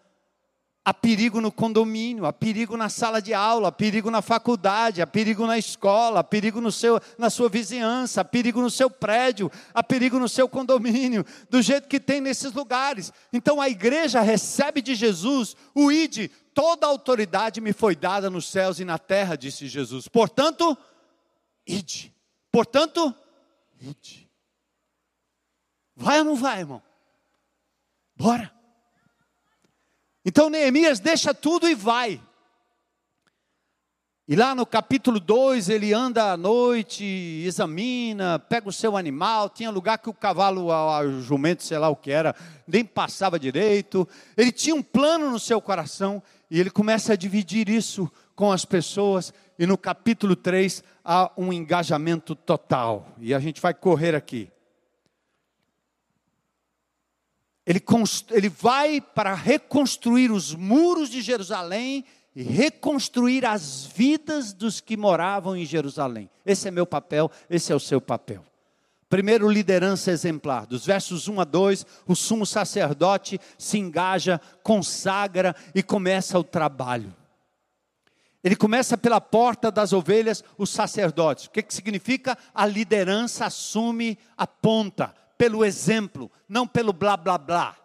Há perigo no condomínio, há perigo na sala de aula, há perigo na faculdade, há perigo na escola, há perigo no seu, na sua vizinhança, há perigo no seu prédio, há perigo no seu condomínio, do jeito que tem nesses lugares. Então a igreja recebe de Jesus o ID, toda a autoridade me foi dada nos céus e na terra, disse Jesus. Portanto, ide. Portanto, ide. Vai ou não vai, irmão? Bora. Então Neemias deixa tudo e vai. E lá no capítulo 2, ele anda à noite, examina, pega o seu animal. Tinha lugar que o cavalo, o jumento, sei lá o que era, nem passava direito. Ele tinha um plano no seu coração e ele começa a dividir isso com as pessoas. E no capítulo 3 há um engajamento total. E a gente vai correr aqui. Ele, ele vai para reconstruir os muros de Jerusalém e reconstruir as vidas dos que moravam em Jerusalém. Esse é meu papel, esse é o seu papel. Primeiro, liderança exemplar. Dos versos 1 a 2, o sumo sacerdote se engaja, consagra e começa o trabalho. Ele começa pela porta das ovelhas, os sacerdotes. O que, que significa? A liderança assume a ponta pelo exemplo, não pelo blá blá blá.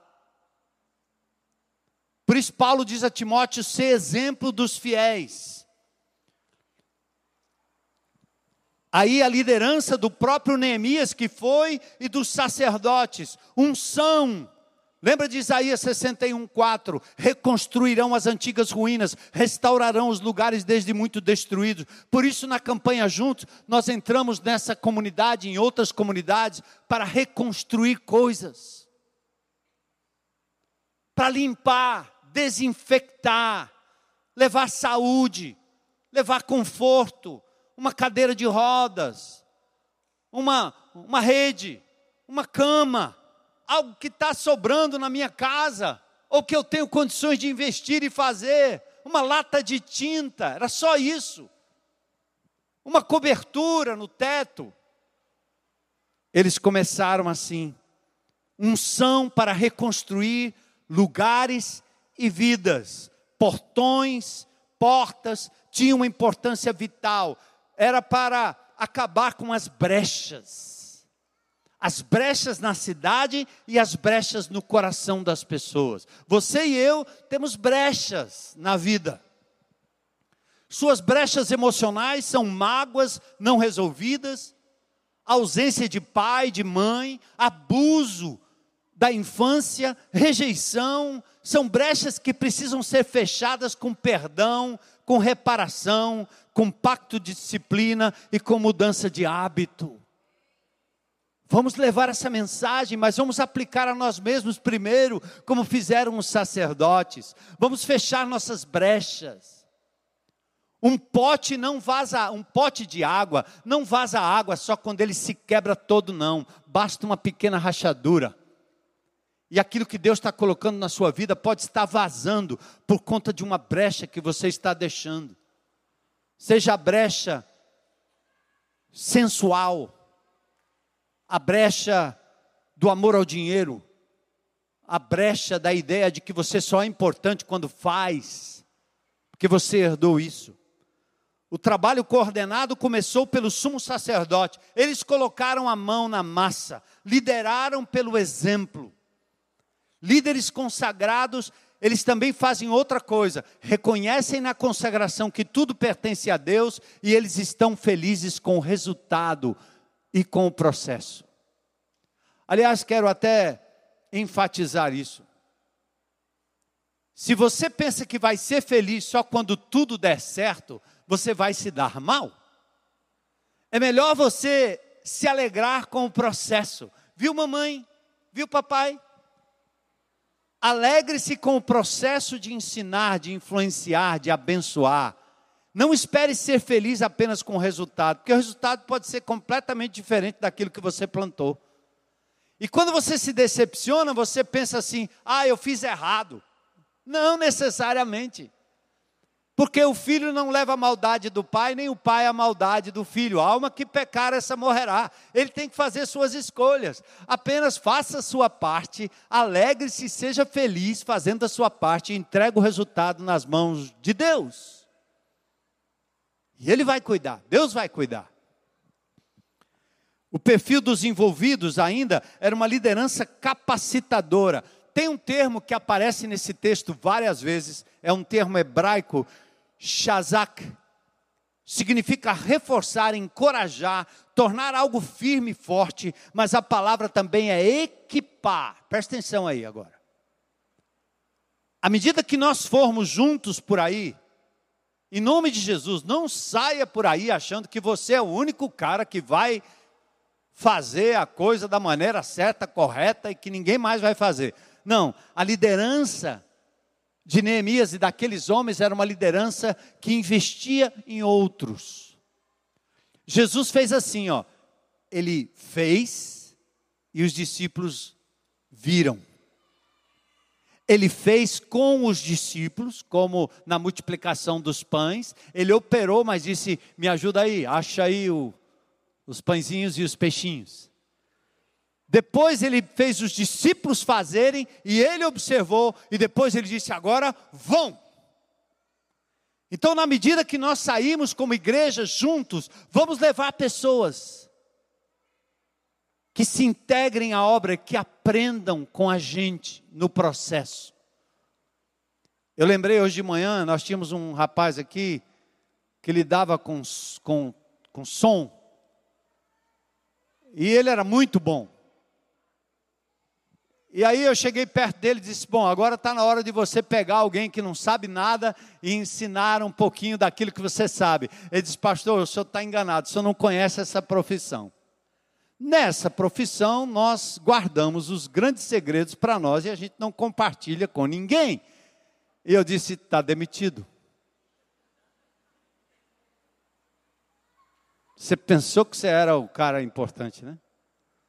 Por isso, Paulo diz a Timóteo: ser exemplo dos fiéis. Aí a liderança do próprio Neemias, que foi, e dos sacerdotes, unção. Lembra de Isaías 61:4? Reconstruirão as antigas ruínas, restaurarão os lugares desde muito destruídos. Por isso, na campanha Juntos, nós entramos nessa comunidade, em outras comunidades, para reconstruir coisas, para limpar, desinfectar, levar saúde, levar conforto, uma cadeira de rodas, uma, uma rede, uma cama algo que está sobrando na minha casa, ou que eu tenho condições de investir e fazer, uma lata de tinta, era só isso, uma cobertura no teto. Eles começaram assim, unção para reconstruir lugares e vidas, portões, portas, tinham uma importância vital, era para acabar com as brechas as brechas na cidade e as brechas no coração das pessoas. Você e eu temos brechas na vida. Suas brechas emocionais são mágoas não resolvidas, ausência de pai, de mãe, abuso da infância, rejeição, são brechas que precisam ser fechadas com perdão, com reparação, com pacto de disciplina e com mudança de hábito. Vamos levar essa mensagem, mas vamos aplicar a nós mesmos primeiro, como fizeram os sacerdotes. Vamos fechar nossas brechas. Um pote não vaza, um pote de água não vaza água só quando ele se quebra todo, não. Basta uma pequena rachadura. E aquilo que Deus está colocando na sua vida pode estar vazando por conta de uma brecha que você está deixando. Seja a brecha sensual, a brecha do amor ao dinheiro, a brecha da ideia de que você só é importante quando faz, porque você herdou isso. O trabalho coordenado começou pelo sumo sacerdote. Eles colocaram a mão na massa, lideraram pelo exemplo. Líderes consagrados eles também fazem outra coisa, reconhecem na consagração que tudo pertence a Deus e eles estão felizes com o resultado e com o processo. Aliás, quero até enfatizar isso. Se você pensa que vai ser feliz só quando tudo der certo, você vai se dar mal. É melhor você se alegrar com o processo. Viu, mamãe? Viu, papai? Alegre-se com o processo de ensinar, de influenciar, de abençoar. Não espere ser feliz apenas com o resultado, porque o resultado pode ser completamente diferente daquilo que você plantou. E quando você se decepciona, você pensa assim: ah, eu fiz errado. Não necessariamente. Porque o filho não leva a maldade do pai, nem o pai a maldade do filho. A alma que pecar, essa morrerá. Ele tem que fazer suas escolhas. Apenas faça a sua parte, alegre-se, seja feliz fazendo a sua parte e entregue o resultado nas mãos de Deus. E Ele vai cuidar, Deus vai cuidar. O perfil dos envolvidos ainda era uma liderança capacitadora. Tem um termo que aparece nesse texto várias vezes, é um termo hebraico Shazak significa reforçar, encorajar, tornar algo firme e forte, mas a palavra também é equipar. Presta atenção aí agora. À medida que nós formos juntos por aí, em nome de Jesus, não saia por aí achando que você é o único cara que vai fazer a coisa da maneira certa, correta e que ninguém mais vai fazer. Não, a liderança de Neemias e daqueles homens era uma liderança que investia em outros. Jesus fez assim, ó. Ele fez e os discípulos viram. Ele fez com os discípulos, como na multiplicação dos pães. Ele operou, mas disse: Me ajuda aí, acha aí o, os pãezinhos e os peixinhos. Depois ele fez os discípulos fazerem e ele observou, e depois ele disse: agora vão. Então, na medida que nós saímos como igreja juntos, vamos levar pessoas que se integrem à obra, que aprendam com a gente no processo. Eu lembrei hoje de manhã, nós tínhamos um rapaz aqui que lidava com, com, com som, e ele era muito bom. E aí eu cheguei perto dele e disse: Bom, agora está na hora de você pegar alguém que não sabe nada e ensinar um pouquinho daquilo que você sabe. Ele disse: Pastor, o senhor está enganado, o senhor não conhece essa profissão. Nessa profissão, nós guardamos os grandes segredos para nós e a gente não compartilha com ninguém. E eu disse: Está demitido. Você pensou que você era o cara importante, né?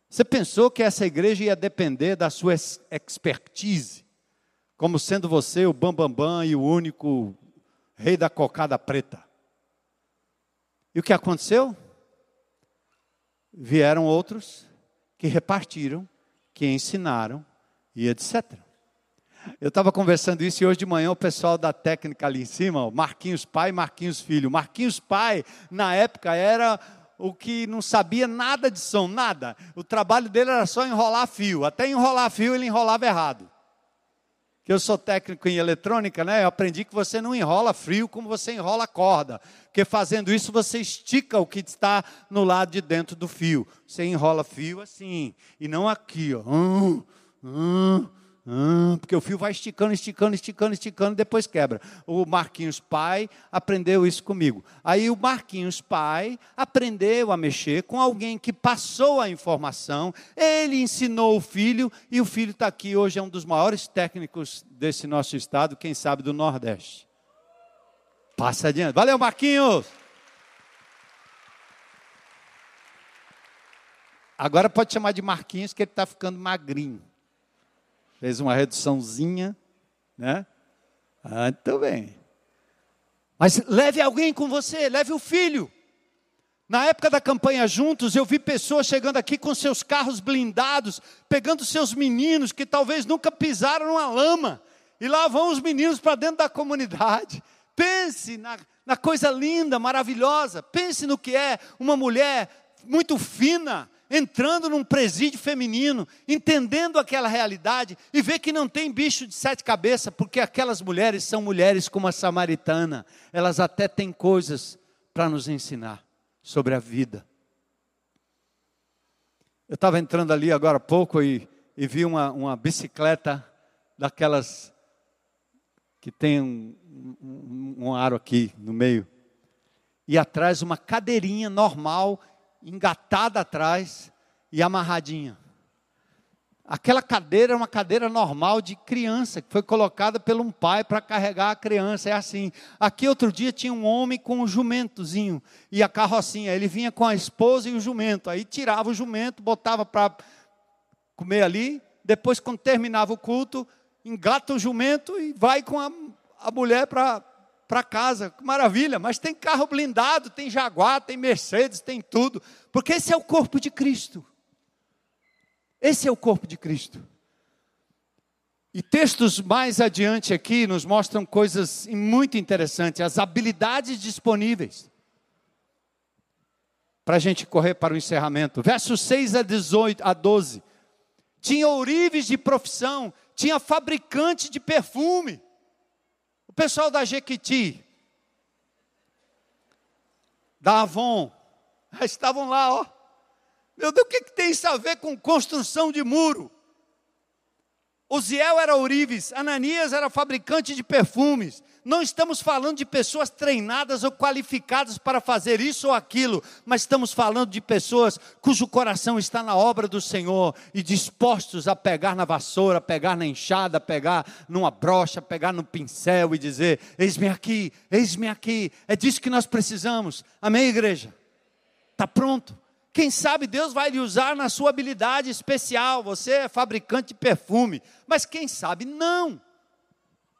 Você pensou que essa igreja ia depender da sua expertise, como sendo você o bambambam bam, bam e o único rei da cocada preta? E o que aconteceu? Vieram outros que repartiram, que ensinaram e etc. Eu estava conversando isso e hoje de manhã o pessoal da técnica ali em cima, Marquinhos pai, Marquinhos filho. Marquinhos pai, na época, era o que não sabia nada de som, nada. O trabalho dele era só enrolar fio. Até enrolar fio ele enrolava errado. Que eu sou técnico em eletrônica, né? Eu aprendi que você não enrola fio como você enrola corda. Porque fazendo isso você estica o que está no lado de dentro do fio. Você enrola fio assim, e não aqui, ó. Hum, hum. Hum, porque o fio vai esticando, esticando, esticando, esticando, depois quebra. O Marquinhos pai aprendeu isso comigo. Aí o Marquinhos pai aprendeu a mexer com alguém que passou a informação, ele ensinou o filho, e o filho está aqui hoje, é um dos maiores técnicos desse nosso estado, quem sabe do Nordeste. Passa adiante. Valeu, Marquinhos! Agora pode chamar de Marquinhos, que ele está ficando magrinho. Fez uma reduçãozinha, né? Ah, muito bem. Mas leve alguém com você, leve o filho. Na época da campanha Juntos, eu vi pessoas chegando aqui com seus carros blindados, pegando seus meninos que talvez nunca pisaram numa lama, e lá vão os meninos para dentro da comunidade. Pense na, na coisa linda, maravilhosa. Pense no que é uma mulher muito fina, entrando num presídio feminino, entendendo aquela realidade e vê que não tem bicho de sete cabeças, porque aquelas mulheres são mulheres como a samaritana, elas até têm coisas para nos ensinar sobre a vida. Eu estava entrando ali agora há pouco e, e vi uma, uma bicicleta daquelas que tem um, um, um aro aqui no meio e atrás uma cadeirinha normal, engatada atrás e amarradinha. Aquela cadeira é uma cadeira normal de criança, que foi colocada por um pai para carregar a criança. É assim. Aqui outro dia tinha um homem com um jumentozinho e a carrocinha. Ele vinha com a esposa e o jumento. Aí tirava o jumento, botava para comer ali. Depois, quando terminava o culto, engata o jumento e vai com a, a mulher para para casa, maravilha, mas tem carro blindado, tem Jaguar, tem Mercedes, tem tudo, porque esse é o corpo de Cristo. Esse é o corpo de Cristo. E textos mais adiante aqui nos mostram coisas muito interessantes, as habilidades disponíveis. Para a gente correr para o encerramento. Versos 6 a, 18, a 12. Tinha ourives de profissão, tinha fabricante de perfume pessoal da Jequiti, da Avon, estavam lá, ó. Meu Deus, o que, que tem isso a ver com construção de muro? Uziel era ourives, Ananias era fabricante de perfumes. Não estamos falando de pessoas treinadas ou qualificadas para fazer isso ou aquilo, mas estamos falando de pessoas cujo coração está na obra do Senhor e dispostos a pegar na vassoura, pegar na enxada, pegar numa brocha, pegar no pincel e dizer: Eis-me aqui, eis-me aqui. É disso que nós precisamos. Amém, igreja? Está pronto? Quem sabe Deus vai lhe usar na sua habilidade especial. Você é fabricante de perfume, mas quem sabe não.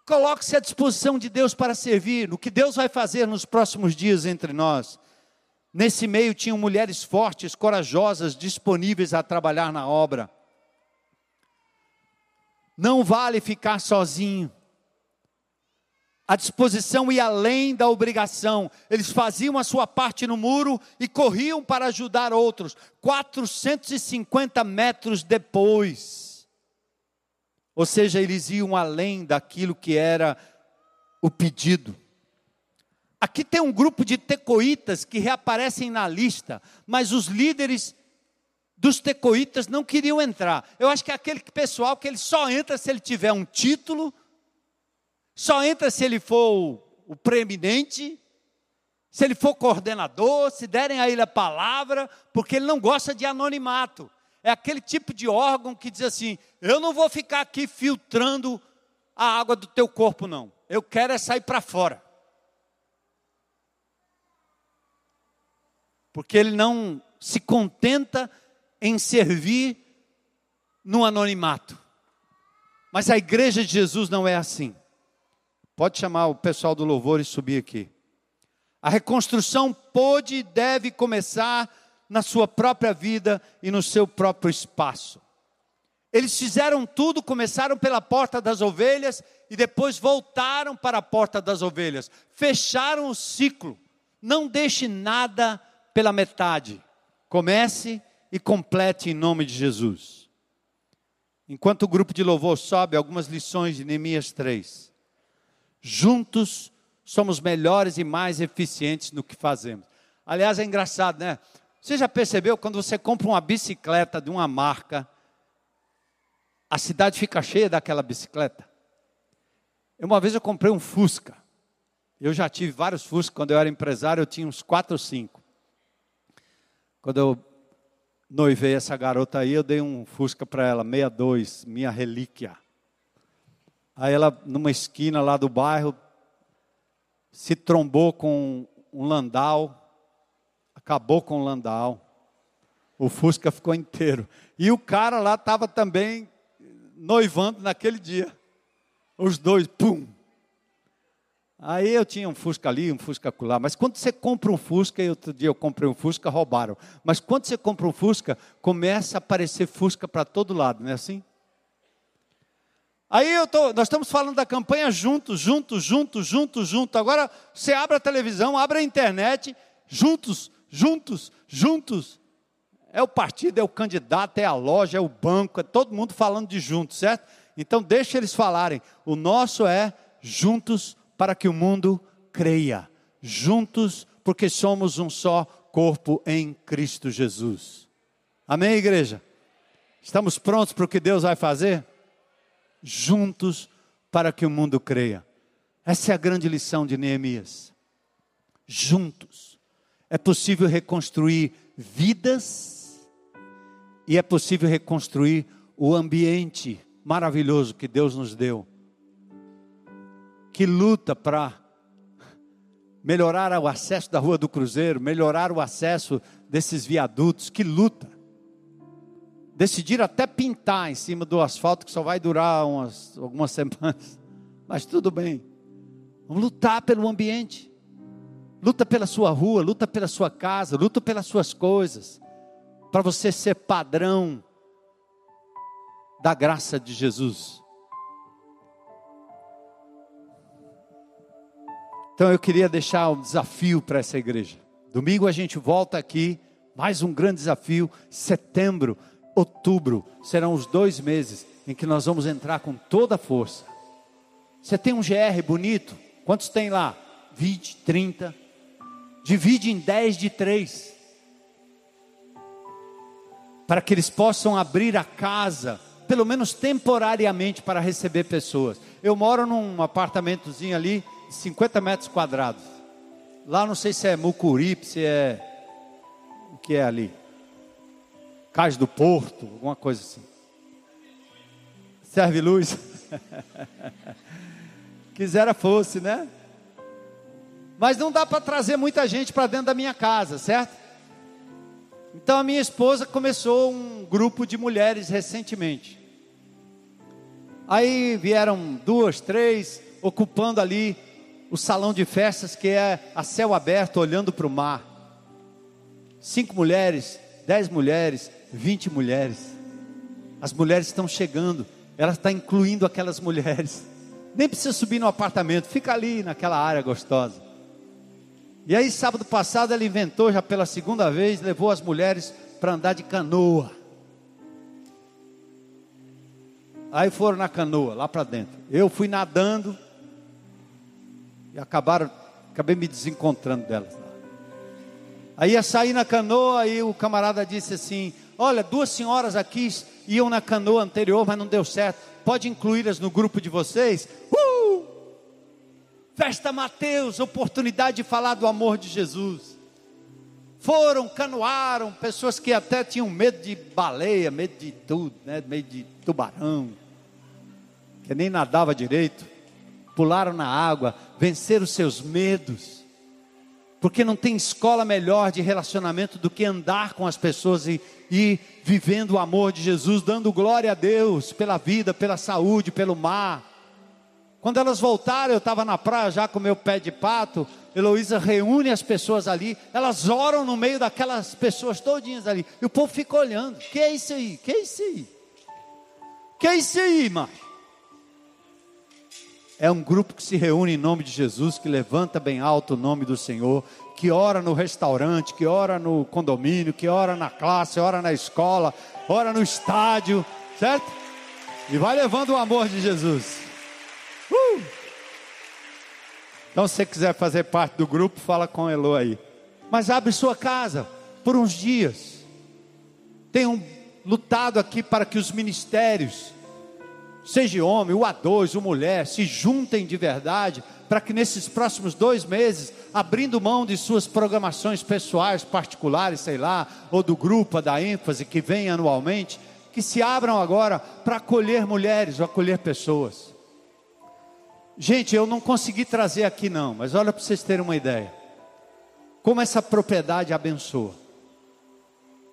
Coloque-se à disposição de Deus para servir. O que Deus vai fazer nos próximos dias entre nós. Nesse meio tinham mulheres fortes, corajosas, disponíveis a trabalhar na obra. Não vale ficar sozinho a disposição e além da obrigação. Eles faziam a sua parte no muro e corriam para ajudar outros. 450 metros depois. Ou seja, eles iam além daquilo que era o pedido. Aqui tem um grupo de tecoitas que reaparecem na lista, mas os líderes dos tecoitas não queriam entrar. Eu acho que é aquele pessoal que ele só entra se ele tiver um título só entra se ele for o preeminente, se ele for coordenador, se derem a ele a palavra, porque ele não gosta de anonimato. É aquele tipo de órgão que diz assim: eu não vou ficar aqui filtrando a água do teu corpo, não. Eu quero é sair para fora. Porque ele não se contenta em servir no anonimato. Mas a igreja de Jesus não é assim. Pode chamar o pessoal do louvor e subir aqui. A reconstrução pode e deve começar na sua própria vida e no seu próprio espaço. Eles fizeram tudo, começaram pela porta das ovelhas e depois voltaram para a porta das ovelhas. Fecharam o ciclo. Não deixe nada pela metade. Comece e complete em nome de Jesus. Enquanto o grupo de louvor sobe, algumas lições de Neemias 3. Juntos somos melhores e mais eficientes no que fazemos. Aliás, é engraçado, né? Você já percebeu quando você compra uma bicicleta de uma marca, a cidade fica cheia daquela bicicleta? Uma vez eu comprei um Fusca. Eu já tive vários Fusca. Quando eu era empresário, eu tinha uns quatro ou cinco. Quando eu noivei essa garota aí, eu dei um Fusca para ela, 62, minha relíquia. Aí ela, numa esquina lá do bairro, se trombou com um landau, acabou com o landau. O Fusca ficou inteiro. E o cara lá estava também noivando naquele dia. Os dois, pum. Aí eu tinha um Fusca ali, um Fusca lá. Mas quando você compra um Fusca, e outro dia eu comprei um Fusca, roubaram. Mas quando você compra um Fusca, começa a aparecer Fusca para todo lado, não é assim? Aí eu tô, nós estamos falando da campanha juntos, juntos, juntos, juntos, juntos. Agora você abre a televisão, abre a internet, juntos, juntos, juntos. É o partido, é o candidato, é a loja, é o banco, é todo mundo falando de junto, certo? Então deixa eles falarem. O nosso é juntos para que o mundo creia. Juntos porque somos um só corpo em Cristo Jesus. Amém, igreja? Estamos prontos para o que Deus vai fazer? Juntos para que o mundo creia. Essa é a grande lição de Neemias. Juntos é possível reconstruir vidas e é possível reconstruir o ambiente maravilhoso que Deus nos deu. Que luta para melhorar o acesso da Rua do Cruzeiro, melhorar o acesso desses viadutos, que luta. Decidir até pintar em cima do asfalto, que só vai durar umas, algumas semanas, mas tudo bem. Vamos lutar pelo ambiente. Luta pela sua rua, luta pela sua casa, luta pelas suas coisas. Para você ser padrão da graça de Jesus. Então eu queria deixar um desafio para essa igreja. Domingo a gente volta aqui, mais um grande desafio. Setembro, outubro, serão os dois meses em que nós vamos entrar com toda a força. Você tem um GR bonito? Quantos tem lá? 20, 30. Divide em 10 de 3. Para que eles possam abrir a casa, pelo menos temporariamente, para receber pessoas. Eu moro num apartamentozinho ali, 50 metros quadrados. Lá não sei se é Mucuripe, se é. O que é ali? Cais do Porto, alguma coisa assim. Serve luz. Quisera fosse, né? Mas não dá para trazer muita gente para dentro da minha casa, certo? Então a minha esposa começou um grupo de mulheres recentemente. Aí vieram duas, três, ocupando ali o salão de festas que é a céu aberto, olhando para o mar. Cinco mulheres, dez mulheres, vinte mulheres. As mulheres estão chegando, ela está incluindo aquelas mulheres. Nem precisa subir no apartamento, fica ali naquela área gostosa. E aí, sábado passado, ela inventou já pela segunda vez, levou as mulheres para andar de canoa. Aí foram na canoa, lá para dentro. Eu fui nadando, e acabaram, acabei me desencontrando delas. Aí ia sair na canoa, aí o camarada disse assim: Olha, duas senhoras aqui iam na canoa anterior, mas não deu certo. Pode incluí-las no grupo de vocês? Uh! Festa Mateus, oportunidade de falar do amor de Jesus. Foram, canoaram, pessoas que até tinham medo de baleia, medo de tudo, né? medo de tubarão, que nem nadava direito pularam na água, venceram seus medos. Porque não tem escola melhor de relacionamento do que andar com as pessoas e, e vivendo o amor de Jesus, dando glória a Deus pela vida, pela saúde, pelo mar. Quando elas voltaram, eu estava na praia já com meu pé de pato. Heloísa reúne as pessoas ali, elas oram no meio daquelas pessoas todinhas ali. E o povo fica olhando: que é isso aí? Que é isso aí? Que é isso aí, macho? É um grupo que se reúne em nome de Jesus, que levanta bem alto o nome do Senhor, que ora no restaurante, que ora no condomínio, que ora na classe, ora na escola, ora no estádio, certo? E vai levando o amor de Jesus. Uh! Então, se você quiser fazer parte do grupo, fala com Elo aí. Mas abre sua casa por uns dias. Tenham lutado aqui para que os ministérios seja homem, o A2, o mulher, se juntem de verdade, para que nesses próximos dois meses, abrindo mão de suas programações pessoais, particulares, sei lá, ou do grupo, da ênfase que vem anualmente, que se abram agora para acolher mulheres ou acolher pessoas. Gente, eu não consegui trazer aqui não, mas olha para vocês terem uma ideia. Como essa propriedade abençoa.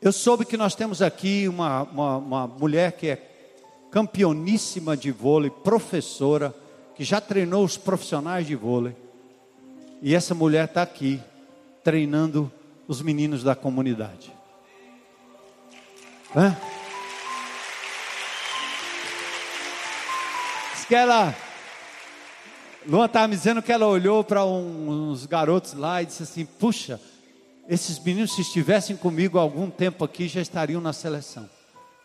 Eu soube que nós temos aqui uma, uma, uma mulher que é campeoníssima de vôlei, professora, que já treinou os profissionais de vôlei. E essa mulher está aqui, treinando os meninos da comunidade. Hã? Diz que ela. Luan estava me dizendo que ela olhou para uns garotos lá e disse assim: Puxa, esses meninos, se estivessem comigo algum tempo aqui, já estariam na seleção.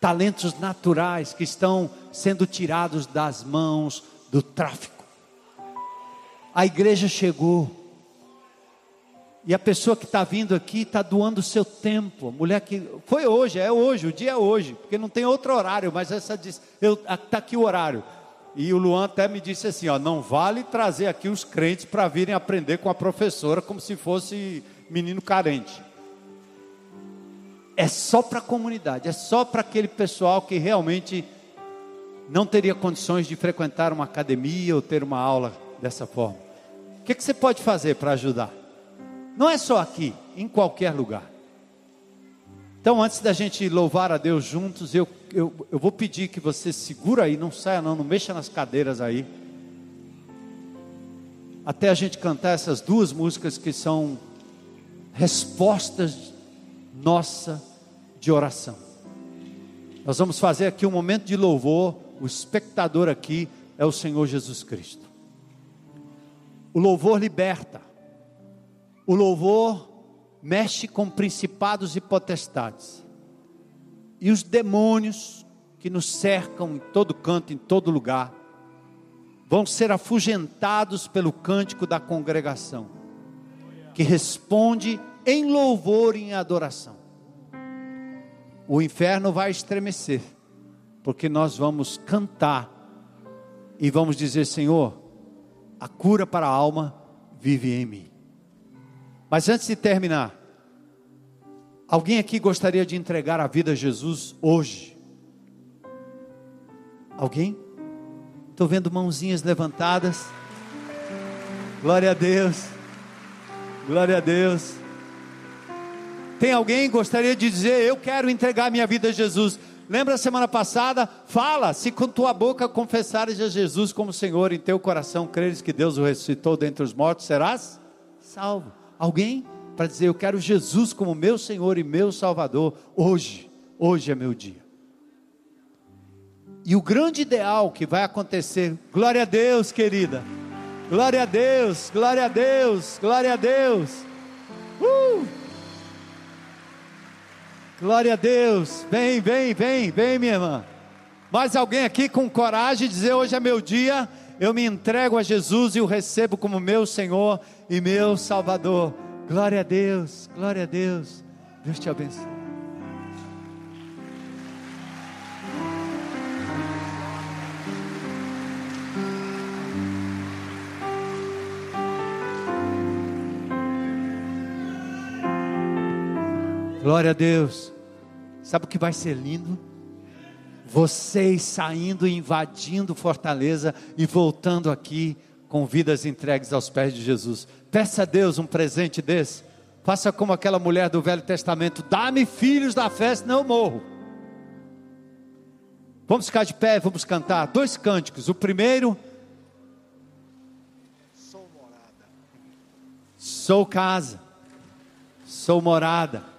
Talentos naturais que estão sendo tirados das mãos do tráfico. A igreja chegou. E a pessoa que está vindo aqui está doando o seu tempo. A mulher que. Foi hoje, é hoje, o dia é hoje, porque não tem outro horário, mas essa diz. Está aqui o horário. E o Luan até me disse assim: ó, não vale trazer aqui os crentes para virem aprender com a professora como se fosse menino carente. É só para a comunidade, é só para aquele pessoal que realmente não teria condições de frequentar uma academia ou ter uma aula dessa forma. O que, que você pode fazer para ajudar? Não é só aqui, em qualquer lugar. Então, antes da gente louvar a Deus juntos, eu, eu, eu vou pedir que você segura aí, não saia não, não mexa nas cadeiras aí. Até a gente cantar essas duas músicas que são respostas nossa de oração. Nós vamos fazer aqui um momento de louvor, o espectador aqui é o Senhor Jesus Cristo. O louvor liberta. O louvor mexe com principados e potestades. E os demônios que nos cercam em todo canto, em todo lugar, vão ser afugentados pelo cântico da congregação, que responde em louvor e em adoração. O inferno vai estremecer, porque nós vamos cantar e vamos dizer: Senhor, a cura para a alma vive em mim. Mas antes de terminar, alguém aqui gostaria de entregar a vida a Jesus hoje? Alguém? Estou vendo mãozinhas levantadas. Glória a Deus. Glória a Deus. Tem alguém que gostaria de dizer: Eu quero entregar minha vida a Jesus? Lembra a semana passada? Fala, se com tua boca confessares a Jesus como Senhor, em teu coração creres que Deus o ressuscitou dentre os mortos, serás salvo. Alguém para dizer: Eu quero Jesus como meu Senhor e meu Salvador hoje. Hoje é meu dia. E o grande ideal que vai acontecer, glória a Deus, querida. Glória a Deus, glória a Deus, glória a Deus. Uh! Glória a Deus. Vem, vem, vem, vem, minha irmã. Mais alguém aqui com coragem de dizer: Hoje é meu dia, eu me entrego a Jesus e o recebo como meu Senhor e meu Salvador. Glória a Deus, glória a Deus. Deus te abençoe. Glória a Deus. Sabe o que vai ser lindo? Vocês saindo, invadindo Fortaleza e voltando aqui com vidas entregues aos pés de Jesus. Peça a Deus um presente desse. Faça como aquela mulher do Velho Testamento: dá-me filhos da festa, não eu morro. Vamos ficar de pé, vamos cantar dois cânticos. O primeiro, sou morada, sou casa, sou morada.